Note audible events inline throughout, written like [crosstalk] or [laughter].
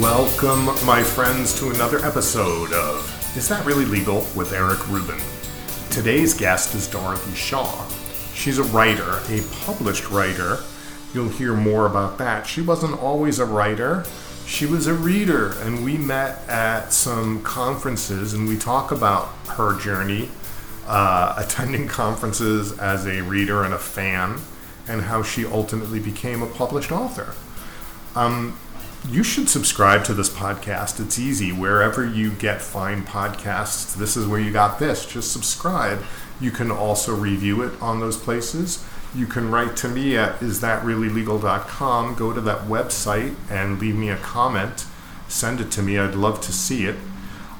Welcome, my friends, to another episode of Is That Really Legal with Eric Rubin. Today's guest is Dorothy Shaw. She's a writer, a published writer. You'll hear more about that. She wasn't always a writer, she was a reader, and we met at some conferences and we talk about her journey uh, [laughs] attending conferences as a reader and a fan, and how she ultimately became a published author. Um, you should subscribe to this podcast. It's easy. Wherever you get fine podcasts, this is where you got this. Just subscribe. You can also review it on those places. You can write to me at isthatreallylegal.com. Go to that website and leave me a comment. Send it to me. I'd love to see it.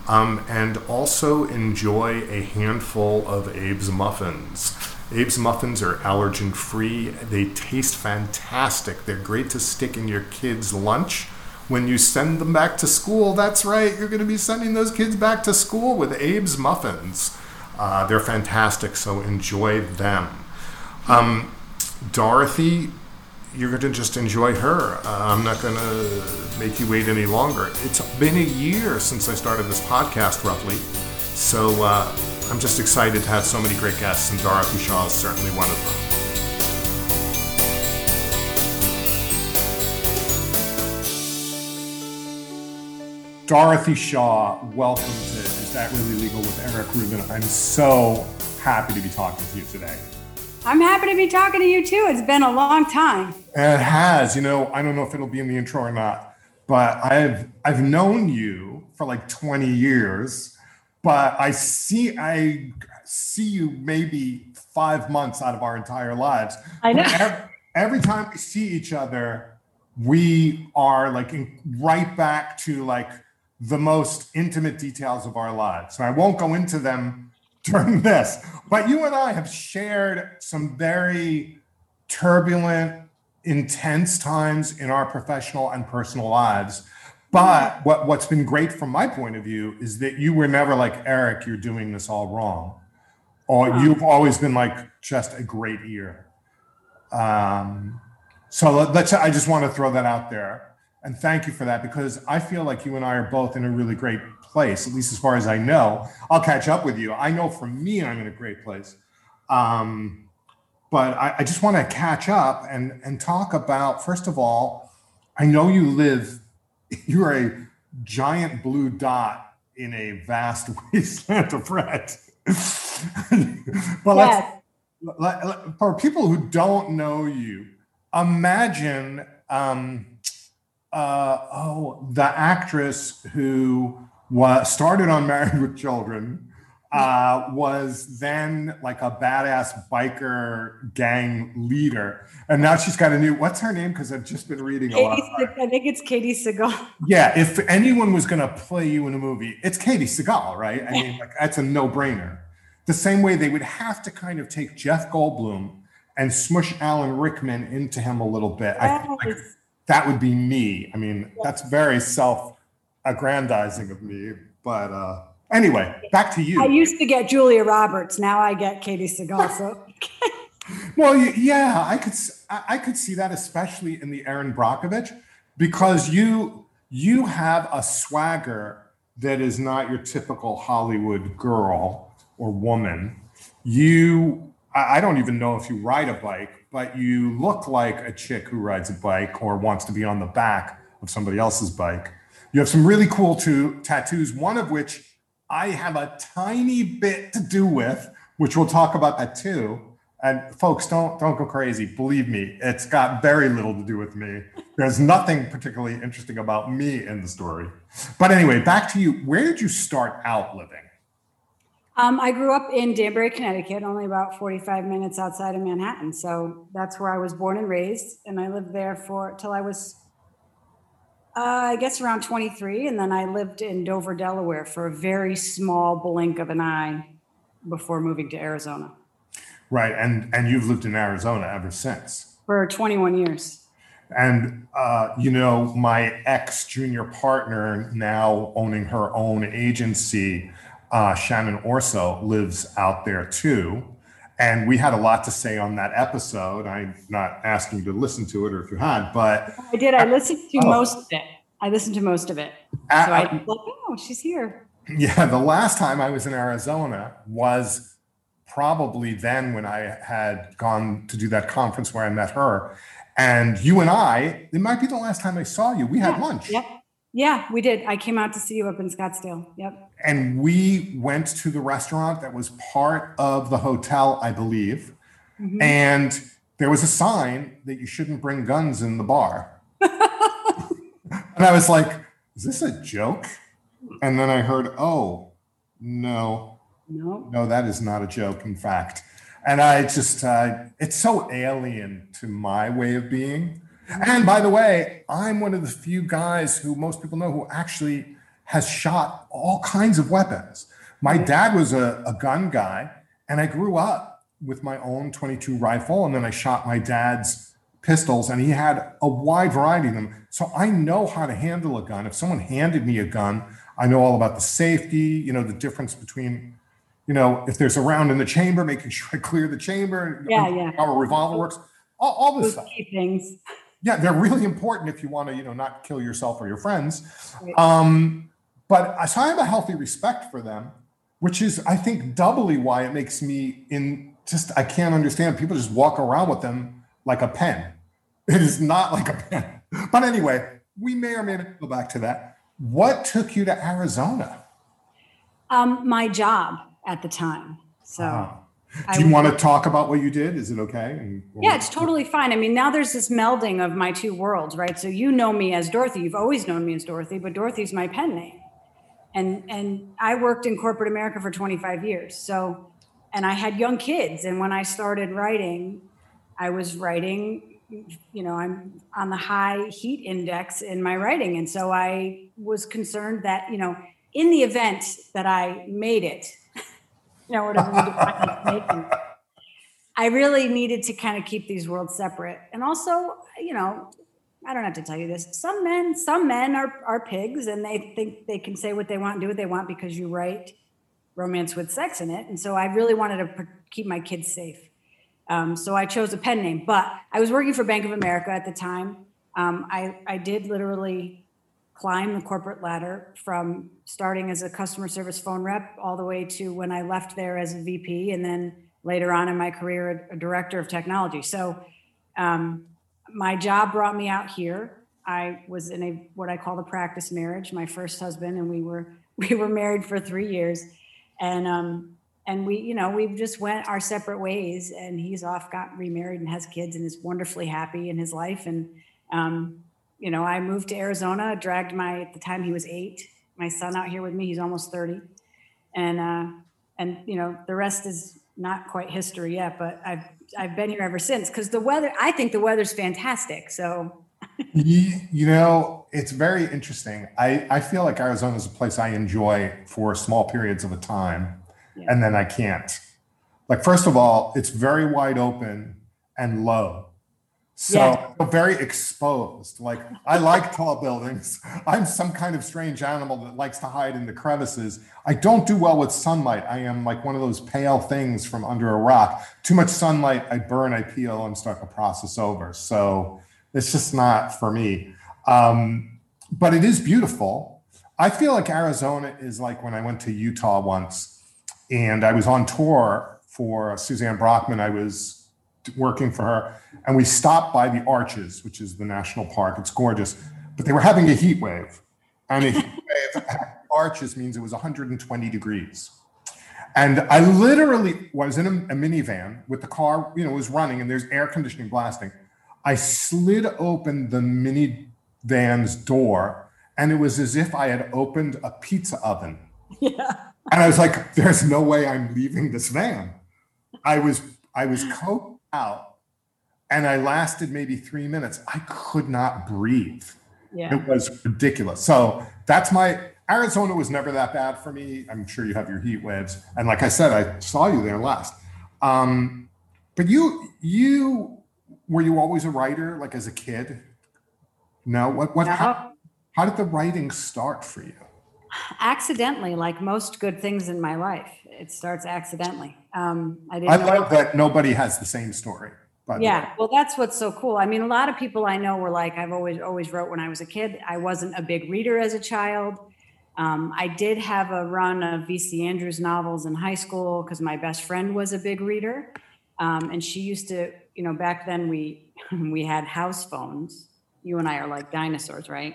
Um, and also enjoy a handful of Abe's muffins. Abe's muffins are allergen free. They taste fantastic. They're great to stick in your kids' lunch when you send them back to school. That's right, you're going to be sending those kids back to school with Abe's muffins. Uh, they're fantastic, so enjoy them. Um, Dorothy, you're going to just enjoy her. Uh, I'm not going to make you wait any longer. It's been a year since I started this podcast, roughly. So uh, I'm just excited to have so many great guests, and Dorothy Shaw is certainly one of them. Dorothy Shaw, welcome to Is That Really Legal with Eric Rubin. I'm so happy to be talking to you today. I'm happy to be talking to you too. It's been a long time. And it has. You know, I don't know if it'll be in the intro or not, but I've I've known you for like 20 years, but I see I see you maybe five months out of our entire lives. I know. Every, every time we see each other, we are like in, right back to like the most intimate details of our lives. And I won't go into them during [laughs] this, but you and I have shared some very turbulent, intense times in our professional and personal lives. But what, what's been great from my point of view is that you were never like, Eric, you're doing this all wrong. Or you've always been like just a great ear. Um, so let's, I just want to throw that out there. And thank you for that because I feel like you and I are both in a really great place, at least as far as I know. I'll catch up with you. I know for me, I'm in a great place. Um, but I, I just want to catch up and, and talk about, first of all, I know you live, [laughs] you're a giant blue dot in a vast [laughs] wasteland of red. [laughs] but Yes. let- for people who don't know you, imagine um, uh, oh, the actress who was started on Married with Children uh, was then like a badass biker gang leader, and now she's got a new. What's her name? Because I've just been reading a lot. Katey, about her. Se- I think it's Katey Sagal. Yeah, if anyone was going to play you in a movie, it's Katey Sagal, right? I mean, like that's a no-brainer. The same way they would have to kind of take Jeff Goldblum and smush Alan Rickman into him a little bit. I feel like Yes. That would be me. I mean, that's very self-aggrandizing of me. But uh, anyway, back to you. I used to get Julia Roberts. Now I get Katey Sagal. So [laughs] Well, yeah, I could I could see that, especially in the Erin Brockovich, because you you have a swagger that is not your typical Hollywood girl or woman. You, I don't even know if you ride a bike, but you look like a chick who rides a bike or wants to be on the back of somebody else's bike. You have some really cool two tattoos, one of which I have a tiny bit to do with, which we'll talk about that too. And folks, don't don't go crazy. Believe me, it's got very little to do with me. There's nothing particularly interesting about me in the story. But anyway, back to you. Where did you start out living? Um, I grew up in Danbury, Connecticut, only about 45 minutes outside of Manhattan. So that's where I was born and raised. And I lived there for till I was, uh, I guess, around 23. And then I lived in Dover, Delaware for a very small blink of an eye before moving to Arizona Right, and and you've lived in Arizona ever since. for 21 years. And uh, you know, my ex junior partner, now owning her own agency, uh, Shannon Orso, lives out there too. And we had a lot to say on that episode. I'm not asking you to listen to it or if you had, but I did. I listened to Oh. most of it. I listened to most of it. Uh, so I like, oh, she's here. Yeah, the last time I was in Arizona was probably then when I had gone to do that conference where I met her. And you and I, it might be the last time I saw you. We had Yeah, lunch. Yep. Yeah, we did. I came out to see you up in Scottsdale. Yep. And we went to the restaurant that was part of the hotel, I believe. Mhm. And there was a sign that you shouldn't bring guns in the bar. [laughs] and I was like, is this a joke? And then I heard, oh, no, No. no, that is not a joke, in fact. And I just, uh, it's so alien to my way of being. And by the way, I'm one of the few guys who most people know who actually has shot all kinds of weapons. My dad was a, a gun guy, and I grew up with my own 22 rifle, and then I shot my dad's pistols, and he had a wide variety of them. So I know how to handle a gun. If someone handed me a gun, I know all about the safety, you know, the difference between, you know, if there's a round in the chamber, making [laughs] sure I clear the chamber, Yeah, yeah. how a revolver works, all, all this Those stuff. key things. Yeah, they're really important if you want to, you know, not kill yourself or your friends. Right. Um, but I- so I have a healthy respect for them, which is, I think, doubly why it makes me in just I can't understand people just walk around with them like a pen. [laughs] It is not like a pen. But anyway, we may or may not go back to that. What took you to Arizona? Um, my job at the time. So Ah. I Do you was- want to talk about what you did? Is it okay? Yeah, it's totally fine. I mean, now there's this melding of my two worlds, right? So you know me as Dorothy. You've always known me as Dorothy, but Dorothy's my pen name. And and I worked in corporate America for 25 years. So and I had young kids and when I started writing, I was writing you know, I'm on the high heat index in my writing and so I was concerned that, you know, in the event that I made it, [laughs] you know, whatever I really needed to kind of keep these worlds separate. And also, you know, I don't have to tell you this. Some men, some men are are pigs and they think they can say what they want and do what they want because you write romance with sex in it. And so I really wanted to keep my kids safe. Um, so I chose a pen name, but I was working for Bank of America at the time. Um, I, I did literally climb the corporate ladder from starting as a customer service phone rep all the way to when I left there as a VP and then later on in my career, a, a director of technology. So um, my job brought me out here. I was in a what I call the practice marriage, my first husband, and we were [laughs] we were married for three years, and um, and we you know we just went our separate ways. And he's off, got remarried, and has kids, and is wonderfully happy in his life. And um, you know, I moved to Arizona, dragged my at the time he was eight, my son out here with me. He's almost thirty, and uh, and you know the rest is not quite history yet. But I've I've been here ever since because the weather. I think the weather's fantastic. So You, you know, it's very interesting. I, I feel like Arizona is a place I enjoy for small periods of a time, Yeah. and then I can't. Like, first of all, it's very wide open and low. So Yeah. I feel very exposed. Like I like tall buildings. [laughs] I'm some kind of strange animal that likes to hide in the crevices. I don't do well with sunlight. I am like one of those pale things from under a rock. Too much sunlight, I burn, I peel, and start the process over. So it's just not for me. Um, but it is beautiful. I feel like Arizona is like when I went to Utah once and I was on tour for Suzanne Brockmann. I was working for her, and we stopped by the Arches, which is the national park. It's gorgeous, but they were having a heat wave, and a heat wave at Arches means it was 120 degrees. And I literally was in a, a minivan with the car, you know, was running, and there's air conditioning blasting. I slid open the minivan's door, and it was as if I had opened a pizza oven. yeah, And I was like, there's no way I'm leaving this van. I was I was coked out and I lasted maybe three minutes. I could not breathe. yeah. It was ridiculous. So that's my Arizona was never that bad for me. I'm sure you have your heat waves. And like I said, I saw you there last. Um, but you you were you always a writer like as a kid? No, what what how, how did the writing start for you? Accidentally, like most good things in my life, it starts accidentally. Um, I didn't. I love that nobody has the same story. yeah well that's what's so cool i mean a lot of people i know were like i've always always wrote when i was a kid i wasn't a big reader as a child um, i did have a run of vc andrews novels in high school because my best friend was a big reader um, and she used to you know back then we [laughs] we had house phones you and i are like dinosaurs right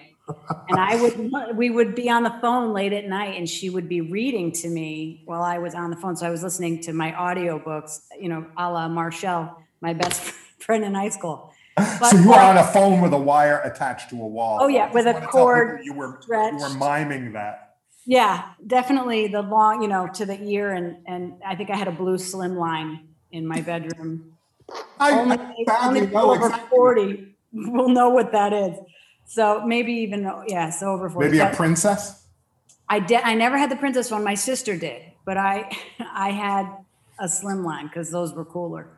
and i would we would be on the phone late at night and she would be reading to me while i was on the phone so i was listening to my audiobooks you know a la marsha my best [laughs] friend in high school. But, so you were on a phone with a wire attached to a wall. Oh yeah, with a cord. You were stretched. you were miming that. Yeah, definitely the long, you know, to the ear, and and I think I had a blue slimline in my bedroom. I, only I only over exactly. forty will know what that is. So maybe even yeah, so over forty. Maybe a princess. I did. I never had the princess one. My sister did, but I [laughs] I had a slimline because those were cooler.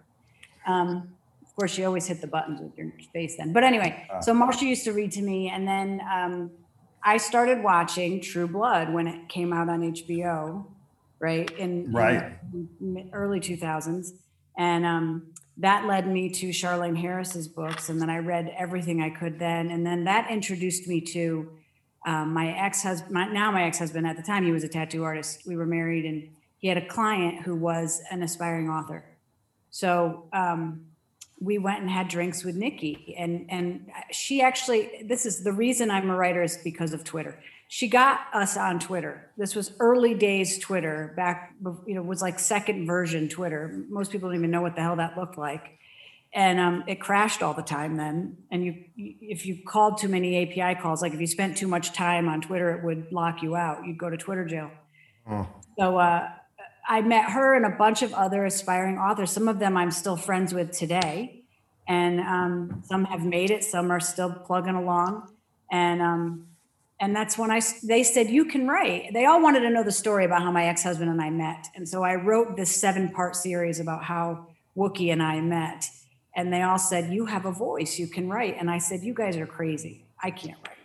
Um, of course, she always hit the buttons with your face then. But anyway, uh, so Marsha used to read to me, and then um, I started watching True Blood when it came out on HBO, right in, right in early two thousands, and um, that led me to Charlaine Harris's books, and then I read everything I could then, and then that introduced me to um, my ex-husband. now my ex-husband at the time he was a tattoo artist. We were married, and he had a client who was an aspiring author so um, we went and had drinks with Nikki, and and she actually this is the reason I'm a writer is because of Twitter. She got us on Twitter. This was early days Twitter, back you know was like second version Twitter. Most people don't even know what the hell that looked like, and um, it crashed all the time then. And you if you called too many API calls, like if you spent too much time on Twitter, it would lock you out. You'd go to Twitter jail. Oh. So. Uh, I met her and a bunch of other aspiring authors. Some of them I'm still friends with today, and um, some have made it. Some are still plugging along, and um, and that's when I they said you can write. They all wanted to know the story about how my ex husband and I met, and so I wrote this seven part series about how Wookie and I met. And they all said you have a voice, you can write. And I said you guys are crazy. I can't write.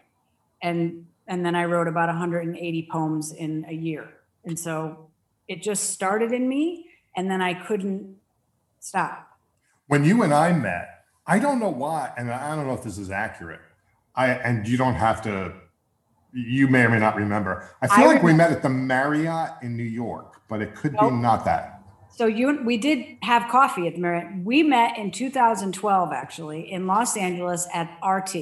And and then I wrote about 180 poems in a year. And so it just started in me and then I couldn't stop. When you and I met, I don't know why, and I don't know if this is accurate. I and you don't have to you may or may not remember. I feel I like remember. we met at the Marriott in New York, but it could nope. be not that. So you we did have coffee at the Marriott. We met in 2012 actually in Los Angeles at RT.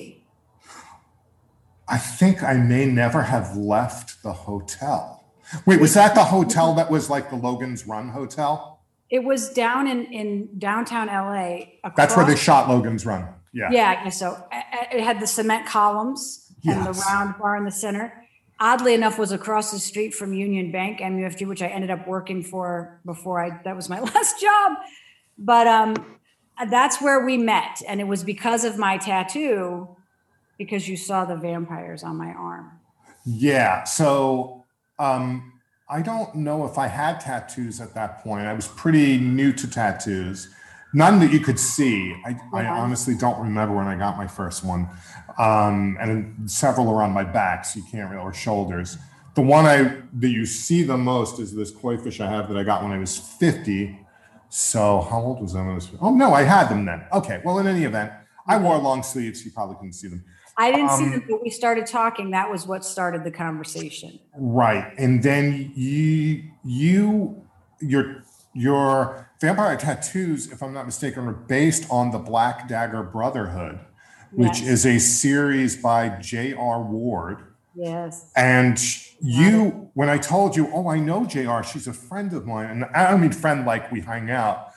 I think I may never have left the hotel. Wait, was that the hotel that was like the Logan's Run hotel? It was down in, in downtown LA. That's where they shot Logan's Run. Yeah. Yeah, so. It had the cement columns yes. and the round bar in the center. Oddly enough, was across the street from Union Bank, MUFG, which I ended up working for before I. That was my [laughs] last job, but um, that's where we met, and it was because of my tattoo, because you saw the vampires on my arm. Yeah. So um, I don't know if I had tattoos at that point. I was pretty new to tattoos. None that you could see. I, I honestly don't remember when I got my first one. Um, and several are on my back, so you can't really, or shoulders. The one I that you see the most is this koi fish I have that I got when I was 50. So how old was I when I was? Oh no, I had them then. Okay. Well, in any event, I wore long sleeves. You probably couldn't see them. I didn't um, see them, but we started talking. That was what started the conversation. Right. And then you you your your vampire tattoos, if I'm not mistaken, are based on the Black Dagger Brotherhood, which yes. is a series by J.R. Ward. Yes. And you, when I told you, oh, I know JR, she's a friend of mine. And I don't mean friend like we hang out,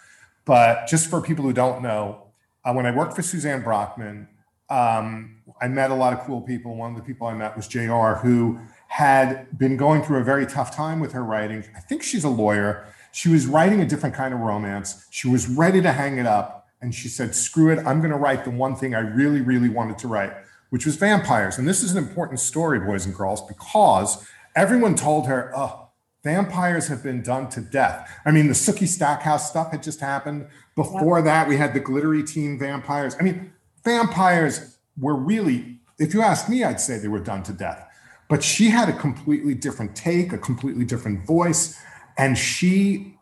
but just for people who don't know, uh, when I worked for Suzanne Brockmann, um, I met a lot of cool people. One of the people I met was JR, who had been going through a very tough time with her writing. I think she's a lawyer. She was writing a different kind of romance. She was ready to hang it up. And she said, screw it, I'm going to write the one thing I really, really wanted to write, which was vampires. And this is an important story, boys and girls, because everyone told her, oh, vampires have been done to death. I mean, the Sookie Stackhouse stuff had just happened. Before that, we had the glittery teen vampires. I mean, vampires were really, if you ask me, I'd say they were done to death. But she had a completely different take, a completely different voice, and she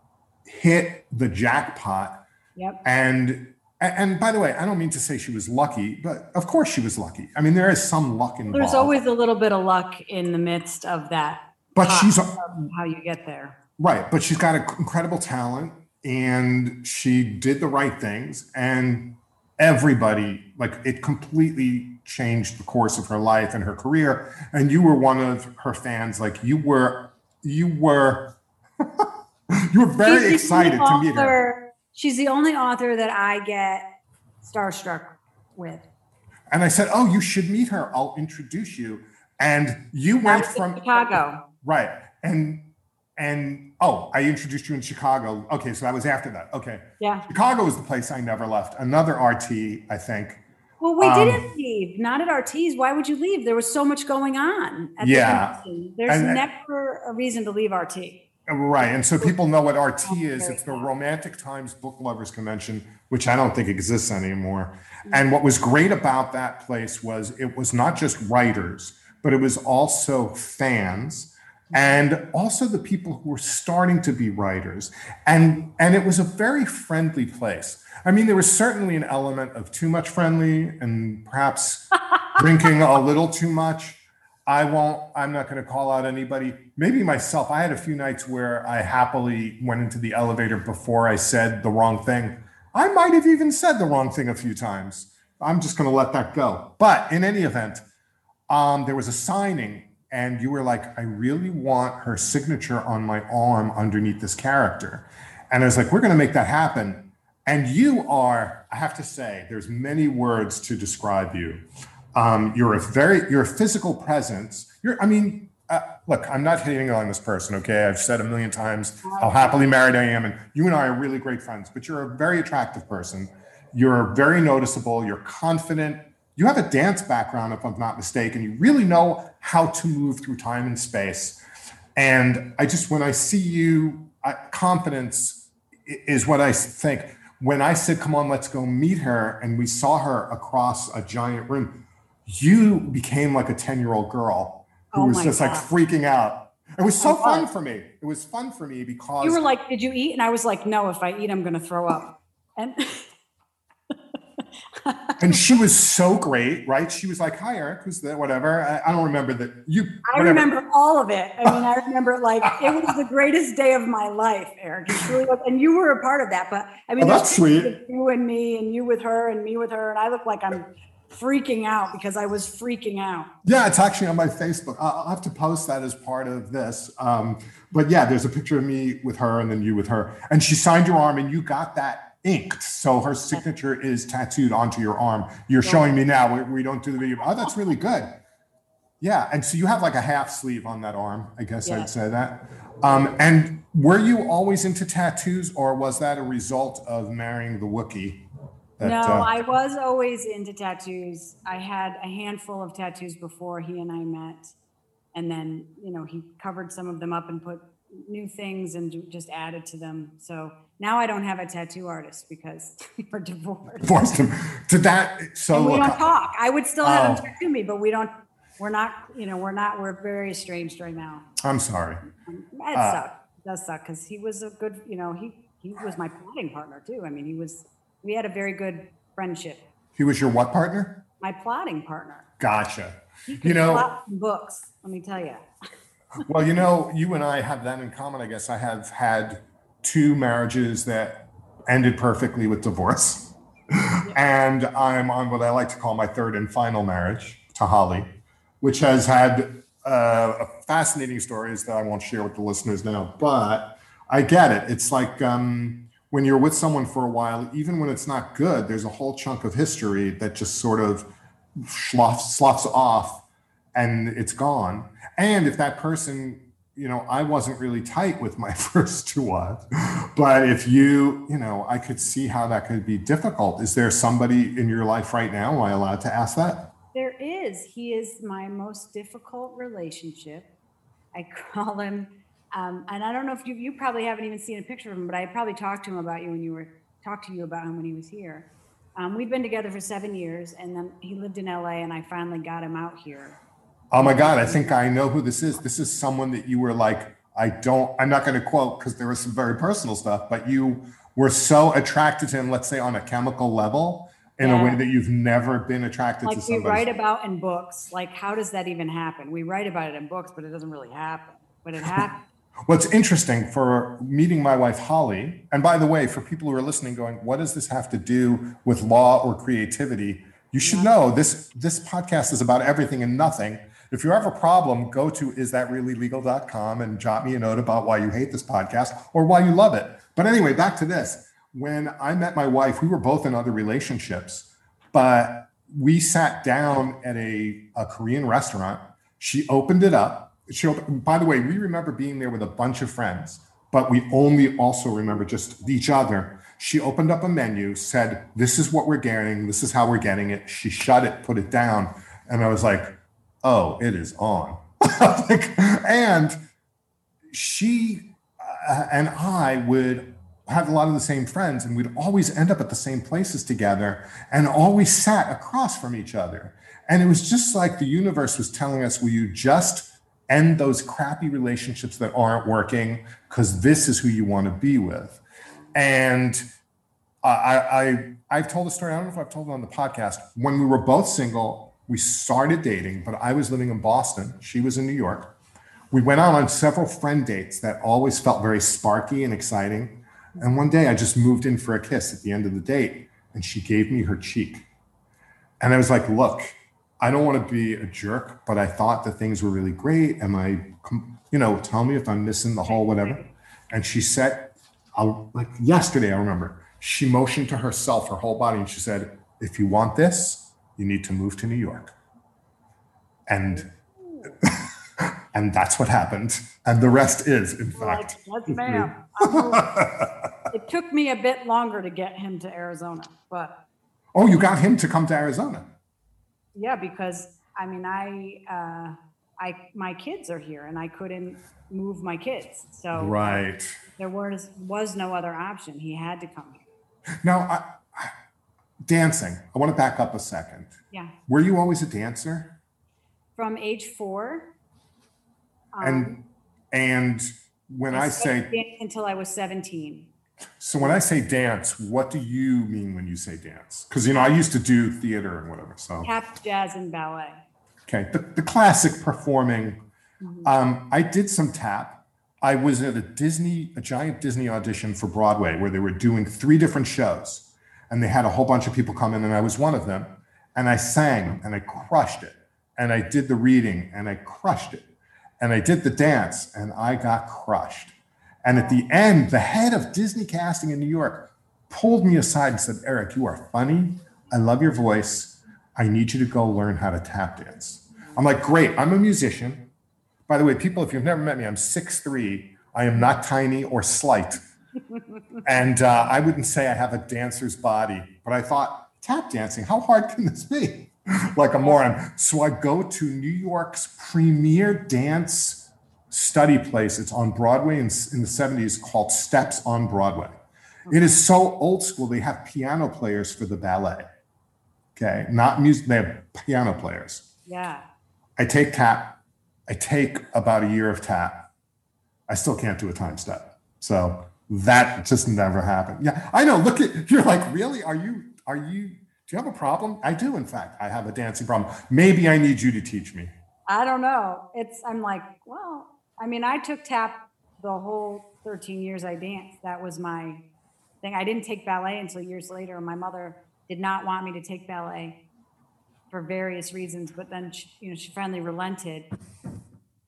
hit the jackpot. Yep. And And, by the way, I don't mean to say she was lucky, but of course she was lucky. I mean, there is some luck involved. There's always a little bit of luck in the midst of that. but she's how you get there. right. But she's got an incredible talent, and she did the right things, and everybody like it completely changed the course of her life and her career. And you were one of her fans. Like you were, you were, [laughs] you were very excited to meet her. She's the only author that I get starstruck with. And I said, "Oh, you should meet her. I'll introduce you." And you went from Chicago. right, and and oh, I introduced you in Chicago. Okay, so that was after that. Okay, Yeah. Chicago was the place I never left. Another RT, I think. Well, we Um, didn't leave. Not at RT's. Why would you leave? There was so much going on. At the Yeah. convention. There's And- never a reason to leave RT. Right, and so people know what RT is. Oh, it's the. Romantic Times Book Lovers Convention, which I don't think exists anymore. And what was great about that place was it was not just writers, but it was also fans and also the people who were starting to be writers. And and it was a very friendly place. I mean, there was certainly an element of too much friendly and perhaps [laughs] drinking a little too much. I won't, I'm not going to call out anybody. Maybe myself. I had a few nights where I happily went into the elevator before I said the wrong thing. I might have even said the wrong thing a few times. I'm just going to let that go. But in any event, um, there was a signing, and you were like, I really want her signature on my arm underneath this character. And I was like, we're going to make that happen. And you are, I have to say, there's many words to describe you. Um, you're a very, you're a physical presence. You're, I mean, uh, look, I'm not hating on this person, okay? I've said a million times how happily married I am, and you and I are really great friends. But you're a very attractive person. You're very noticeable. You're confident. You have a dance background, if I'm not mistaken. You really know how to move through time and space. And I just, when I see you, I, confidence is what I think. When I said, come on, let's go meet her, and we saw her across a giant room, you became like a 10 year old girl who Oh was just like freaking out. It was so fun for me. It was fun for me because You were like, "Did you eat?" And I was like, "No. If I eat, I'm going to throw up." And [laughs] and she was so great, right? She was like, "Hi, Eric, who's that? Whatever." I, I don't remember that. You, I remember all of it. I mean, I [laughs] remember like it was the greatest day of my life, Eric. It really was. And you were a part of that. But I mean, Oh, that's sweet. You and me, and you with her, and me with her, and I look like I'm freaking out because I was freaking out. Yeah, it's actually on my Facebook. I'll have to post that as part of this. Um, but yeah, there's a picture of me with her and then you with her. And she signed your arm and you got that inked. So her signature is tattooed onto your arm. You're showing me now. We, we don't do the video. Oh, that's really good. Yeah. And so you have like a half sleeve on that arm. I guess Yeah. I'd say that. Um, and were you always into tattoos or was that a result of marrying the Wookiee? That, no, uh, I was always into tattoos. I had a handful of tattoos before he and I met. And then, you know, he covered some of them up and put new things and just added to them. So now I don't have a tattoo artist because [laughs] we're divorced. forced him to that. So And we don't talk. I would still have him Oh. tattoo me, but we don't, we're not, you know, we're not, we're very estranged right now. I'm sorry. It Uh, sucks. It does suck because he was a good, you know, he, he was my plotting partner too. I mean, he was, we had a very good friendship. He was your what partner? My plotting partner. Gotcha. You know, books, let me tell you. [laughs] well, you know, you and I have that in common. I guess I have had two marriages that ended perfectly with divorce. [laughs] And I'm on what I like to call my third and final marriage to Holly, which has had uh, a fascinating stories that I won't share with the listeners now. But I get it. It's like um, when you're with someone for a while, even when it's not good, there's a whole chunk of history that just sort of sloughs, sloughs off and it's gone. And if that person, you know, I wasn't really tight with my [laughs] first two wives, but if you, you know, I could see how that could be difficult. Is there somebody in your life right now? Am I allowed to ask that? There is. He is my most difficult relationship. I [laughs] call him, um, and I don't know if you you probably haven't even seen a picture of him, but I probably talked to him about you when you were talked to you about him when he was here. Um, we've been together for seven years, and then he lived in LA, and I finally got him out here. Oh my God, I think I know who this is. This is someone that you were like, I don't, I'm not going to quote because there was some very personal stuff, but you were so attracted to him, let's say on a chemical level, in Yeah. a way that you've never been attracted Like to we write about in books. Like, how does that even happen? We write about it in books, but it doesn't really happen. But it [laughs] happened. What's interesting for meeting my wife Holly, and by the way, for people who are listening, going, what does this have to do with law or creativity? You should know this this podcast is about everything and nothing. If you have a problem, go to isthatreallylegal.com and jot me a note about why you hate this podcast or why you love it. But anyway, back to this. When I met my wife, we were both in other relationships, but we sat down at a, a Korean restaurant. She opened it up. By the way, we remember being there with a bunch of friends, but we only also remember just each other. She opened up a menu, said, This is what we're getting. This is how we're getting it. She shut it, put it down. And I was like, Oh, it is on. [laughs] Like, and she uh, and I would have a lot of the same friends, and we'd always end up at the same places together and always sat across from each other. And it was just like the universe was telling us, Will you just end those crappy relationships that aren't working? Because this is who you want to be with. And I, I, I've told the story. I don't know if I've told it on the podcast. When we were both single, we started dating, but I was living in Boston. She was in New York. We went out on several friend dates that always felt very sparky and exciting. And one day I just moved in for a kiss at the end of the date, and she gave me her cheek. And I was like, look, I don't want to be a jerk, but I thought the things were really great. Am I, you know, tell me if I'm missing the whole whatever. Mm-hmm. And she said, I'll, like yesterday, I remember, she motioned to herself, her whole body, and she said, if you want this, you need to move to New York. And [laughs] and that's what happened. And the rest is, in Like, fact. yes, ma'am. [laughs] It took me a bit longer to get him to Arizona, but oh, you got him to come to Arizona. Yeah, because I mean, I, uh, I, my kids are here, and I couldn't move my kids, so Right. there was was no other option. He had to come here. Now, I, I, dancing. I want to back up a second. Yeah, Were you always a dancer? from age four. Um, And and when I say until I was seventeen. So, when I say dance, what do you mean when you say dance? Because you know, I used to do theater and whatever. So Tap, jazz, and ballet. okay, the, the classic performing. Um, I did some tap. I was at a Disney, a giant Disney audition for Broadway where they were doing three different shows, and they had a whole bunch of people come in, and I was one of them. And I sang, and I crushed it. And I did the reading, and I crushed it. And I did the dance, and I got crushed. And at the end, the head of Disney casting in New York pulled me aside and said, Eric, you are funny. I love your voice. I need you to go learn how to tap dance. I'm like, great. I'm a musician. By the way, people, if you've never met me, I'm 6'3. I am not tiny or slight. [laughs] and uh, I wouldn't say I have a dancer's body, but I thought, tap dancing, how hard can this be? [laughs] like a moron. So I go to New York's premier dance study place. It's on Broadway in, in the 70s called Steps on Broadway. It is so old school, they have piano players for the ballet. Okay, not music, they have piano players. Yeah. I take tap. I take about a year of tap. I still can't do a time step. So that just never happened. Yeah, I know. Look at you're like, really? Are you are you do you have a problem? I do, in fact. I have a dancing problem. Maybe I need you to teach me. I don't know. It's I'm like, well, I mean, I took tap the whole 13 years I danced. That was my thing. I didn't take ballet until years later. My mother did not want me to take ballet for various reasons, but then she, you know she finally relented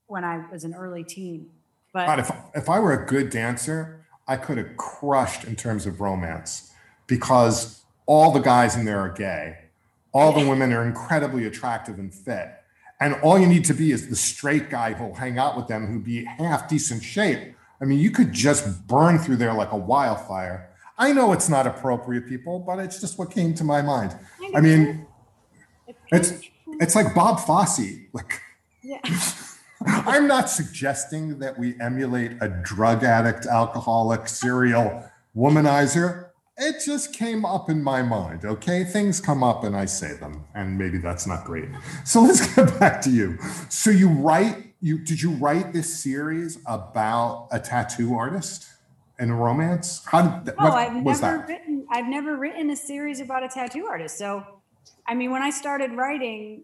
when I was an early teen. God, But if if I were a good dancer, I could have crushed in terms of romance because all the guys in there are gay. All the women are incredibly attractive and fit. And all you need to be is the straight guy who'll hang out with them who'd be half decent shape. I mean, you could just burn through there like a wildfire. I know it's not appropriate, people, but it's just what came to my mind. I mean, it's it's like Bob Fosse. Like yeah. [laughs] I'm not suggesting that we emulate a drug addict, alcoholic, serial [laughs] womanizer. It just came up in my mind. Okay. Things come up and I say them, and maybe that's not great. So [laughs] let's get back to you. So you write, you did you write this series about a tattoo artist and a romance? How did that, Oh, what I've was never that? written. I've never written a series about a tattoo artist. So, I mean, when I started writing,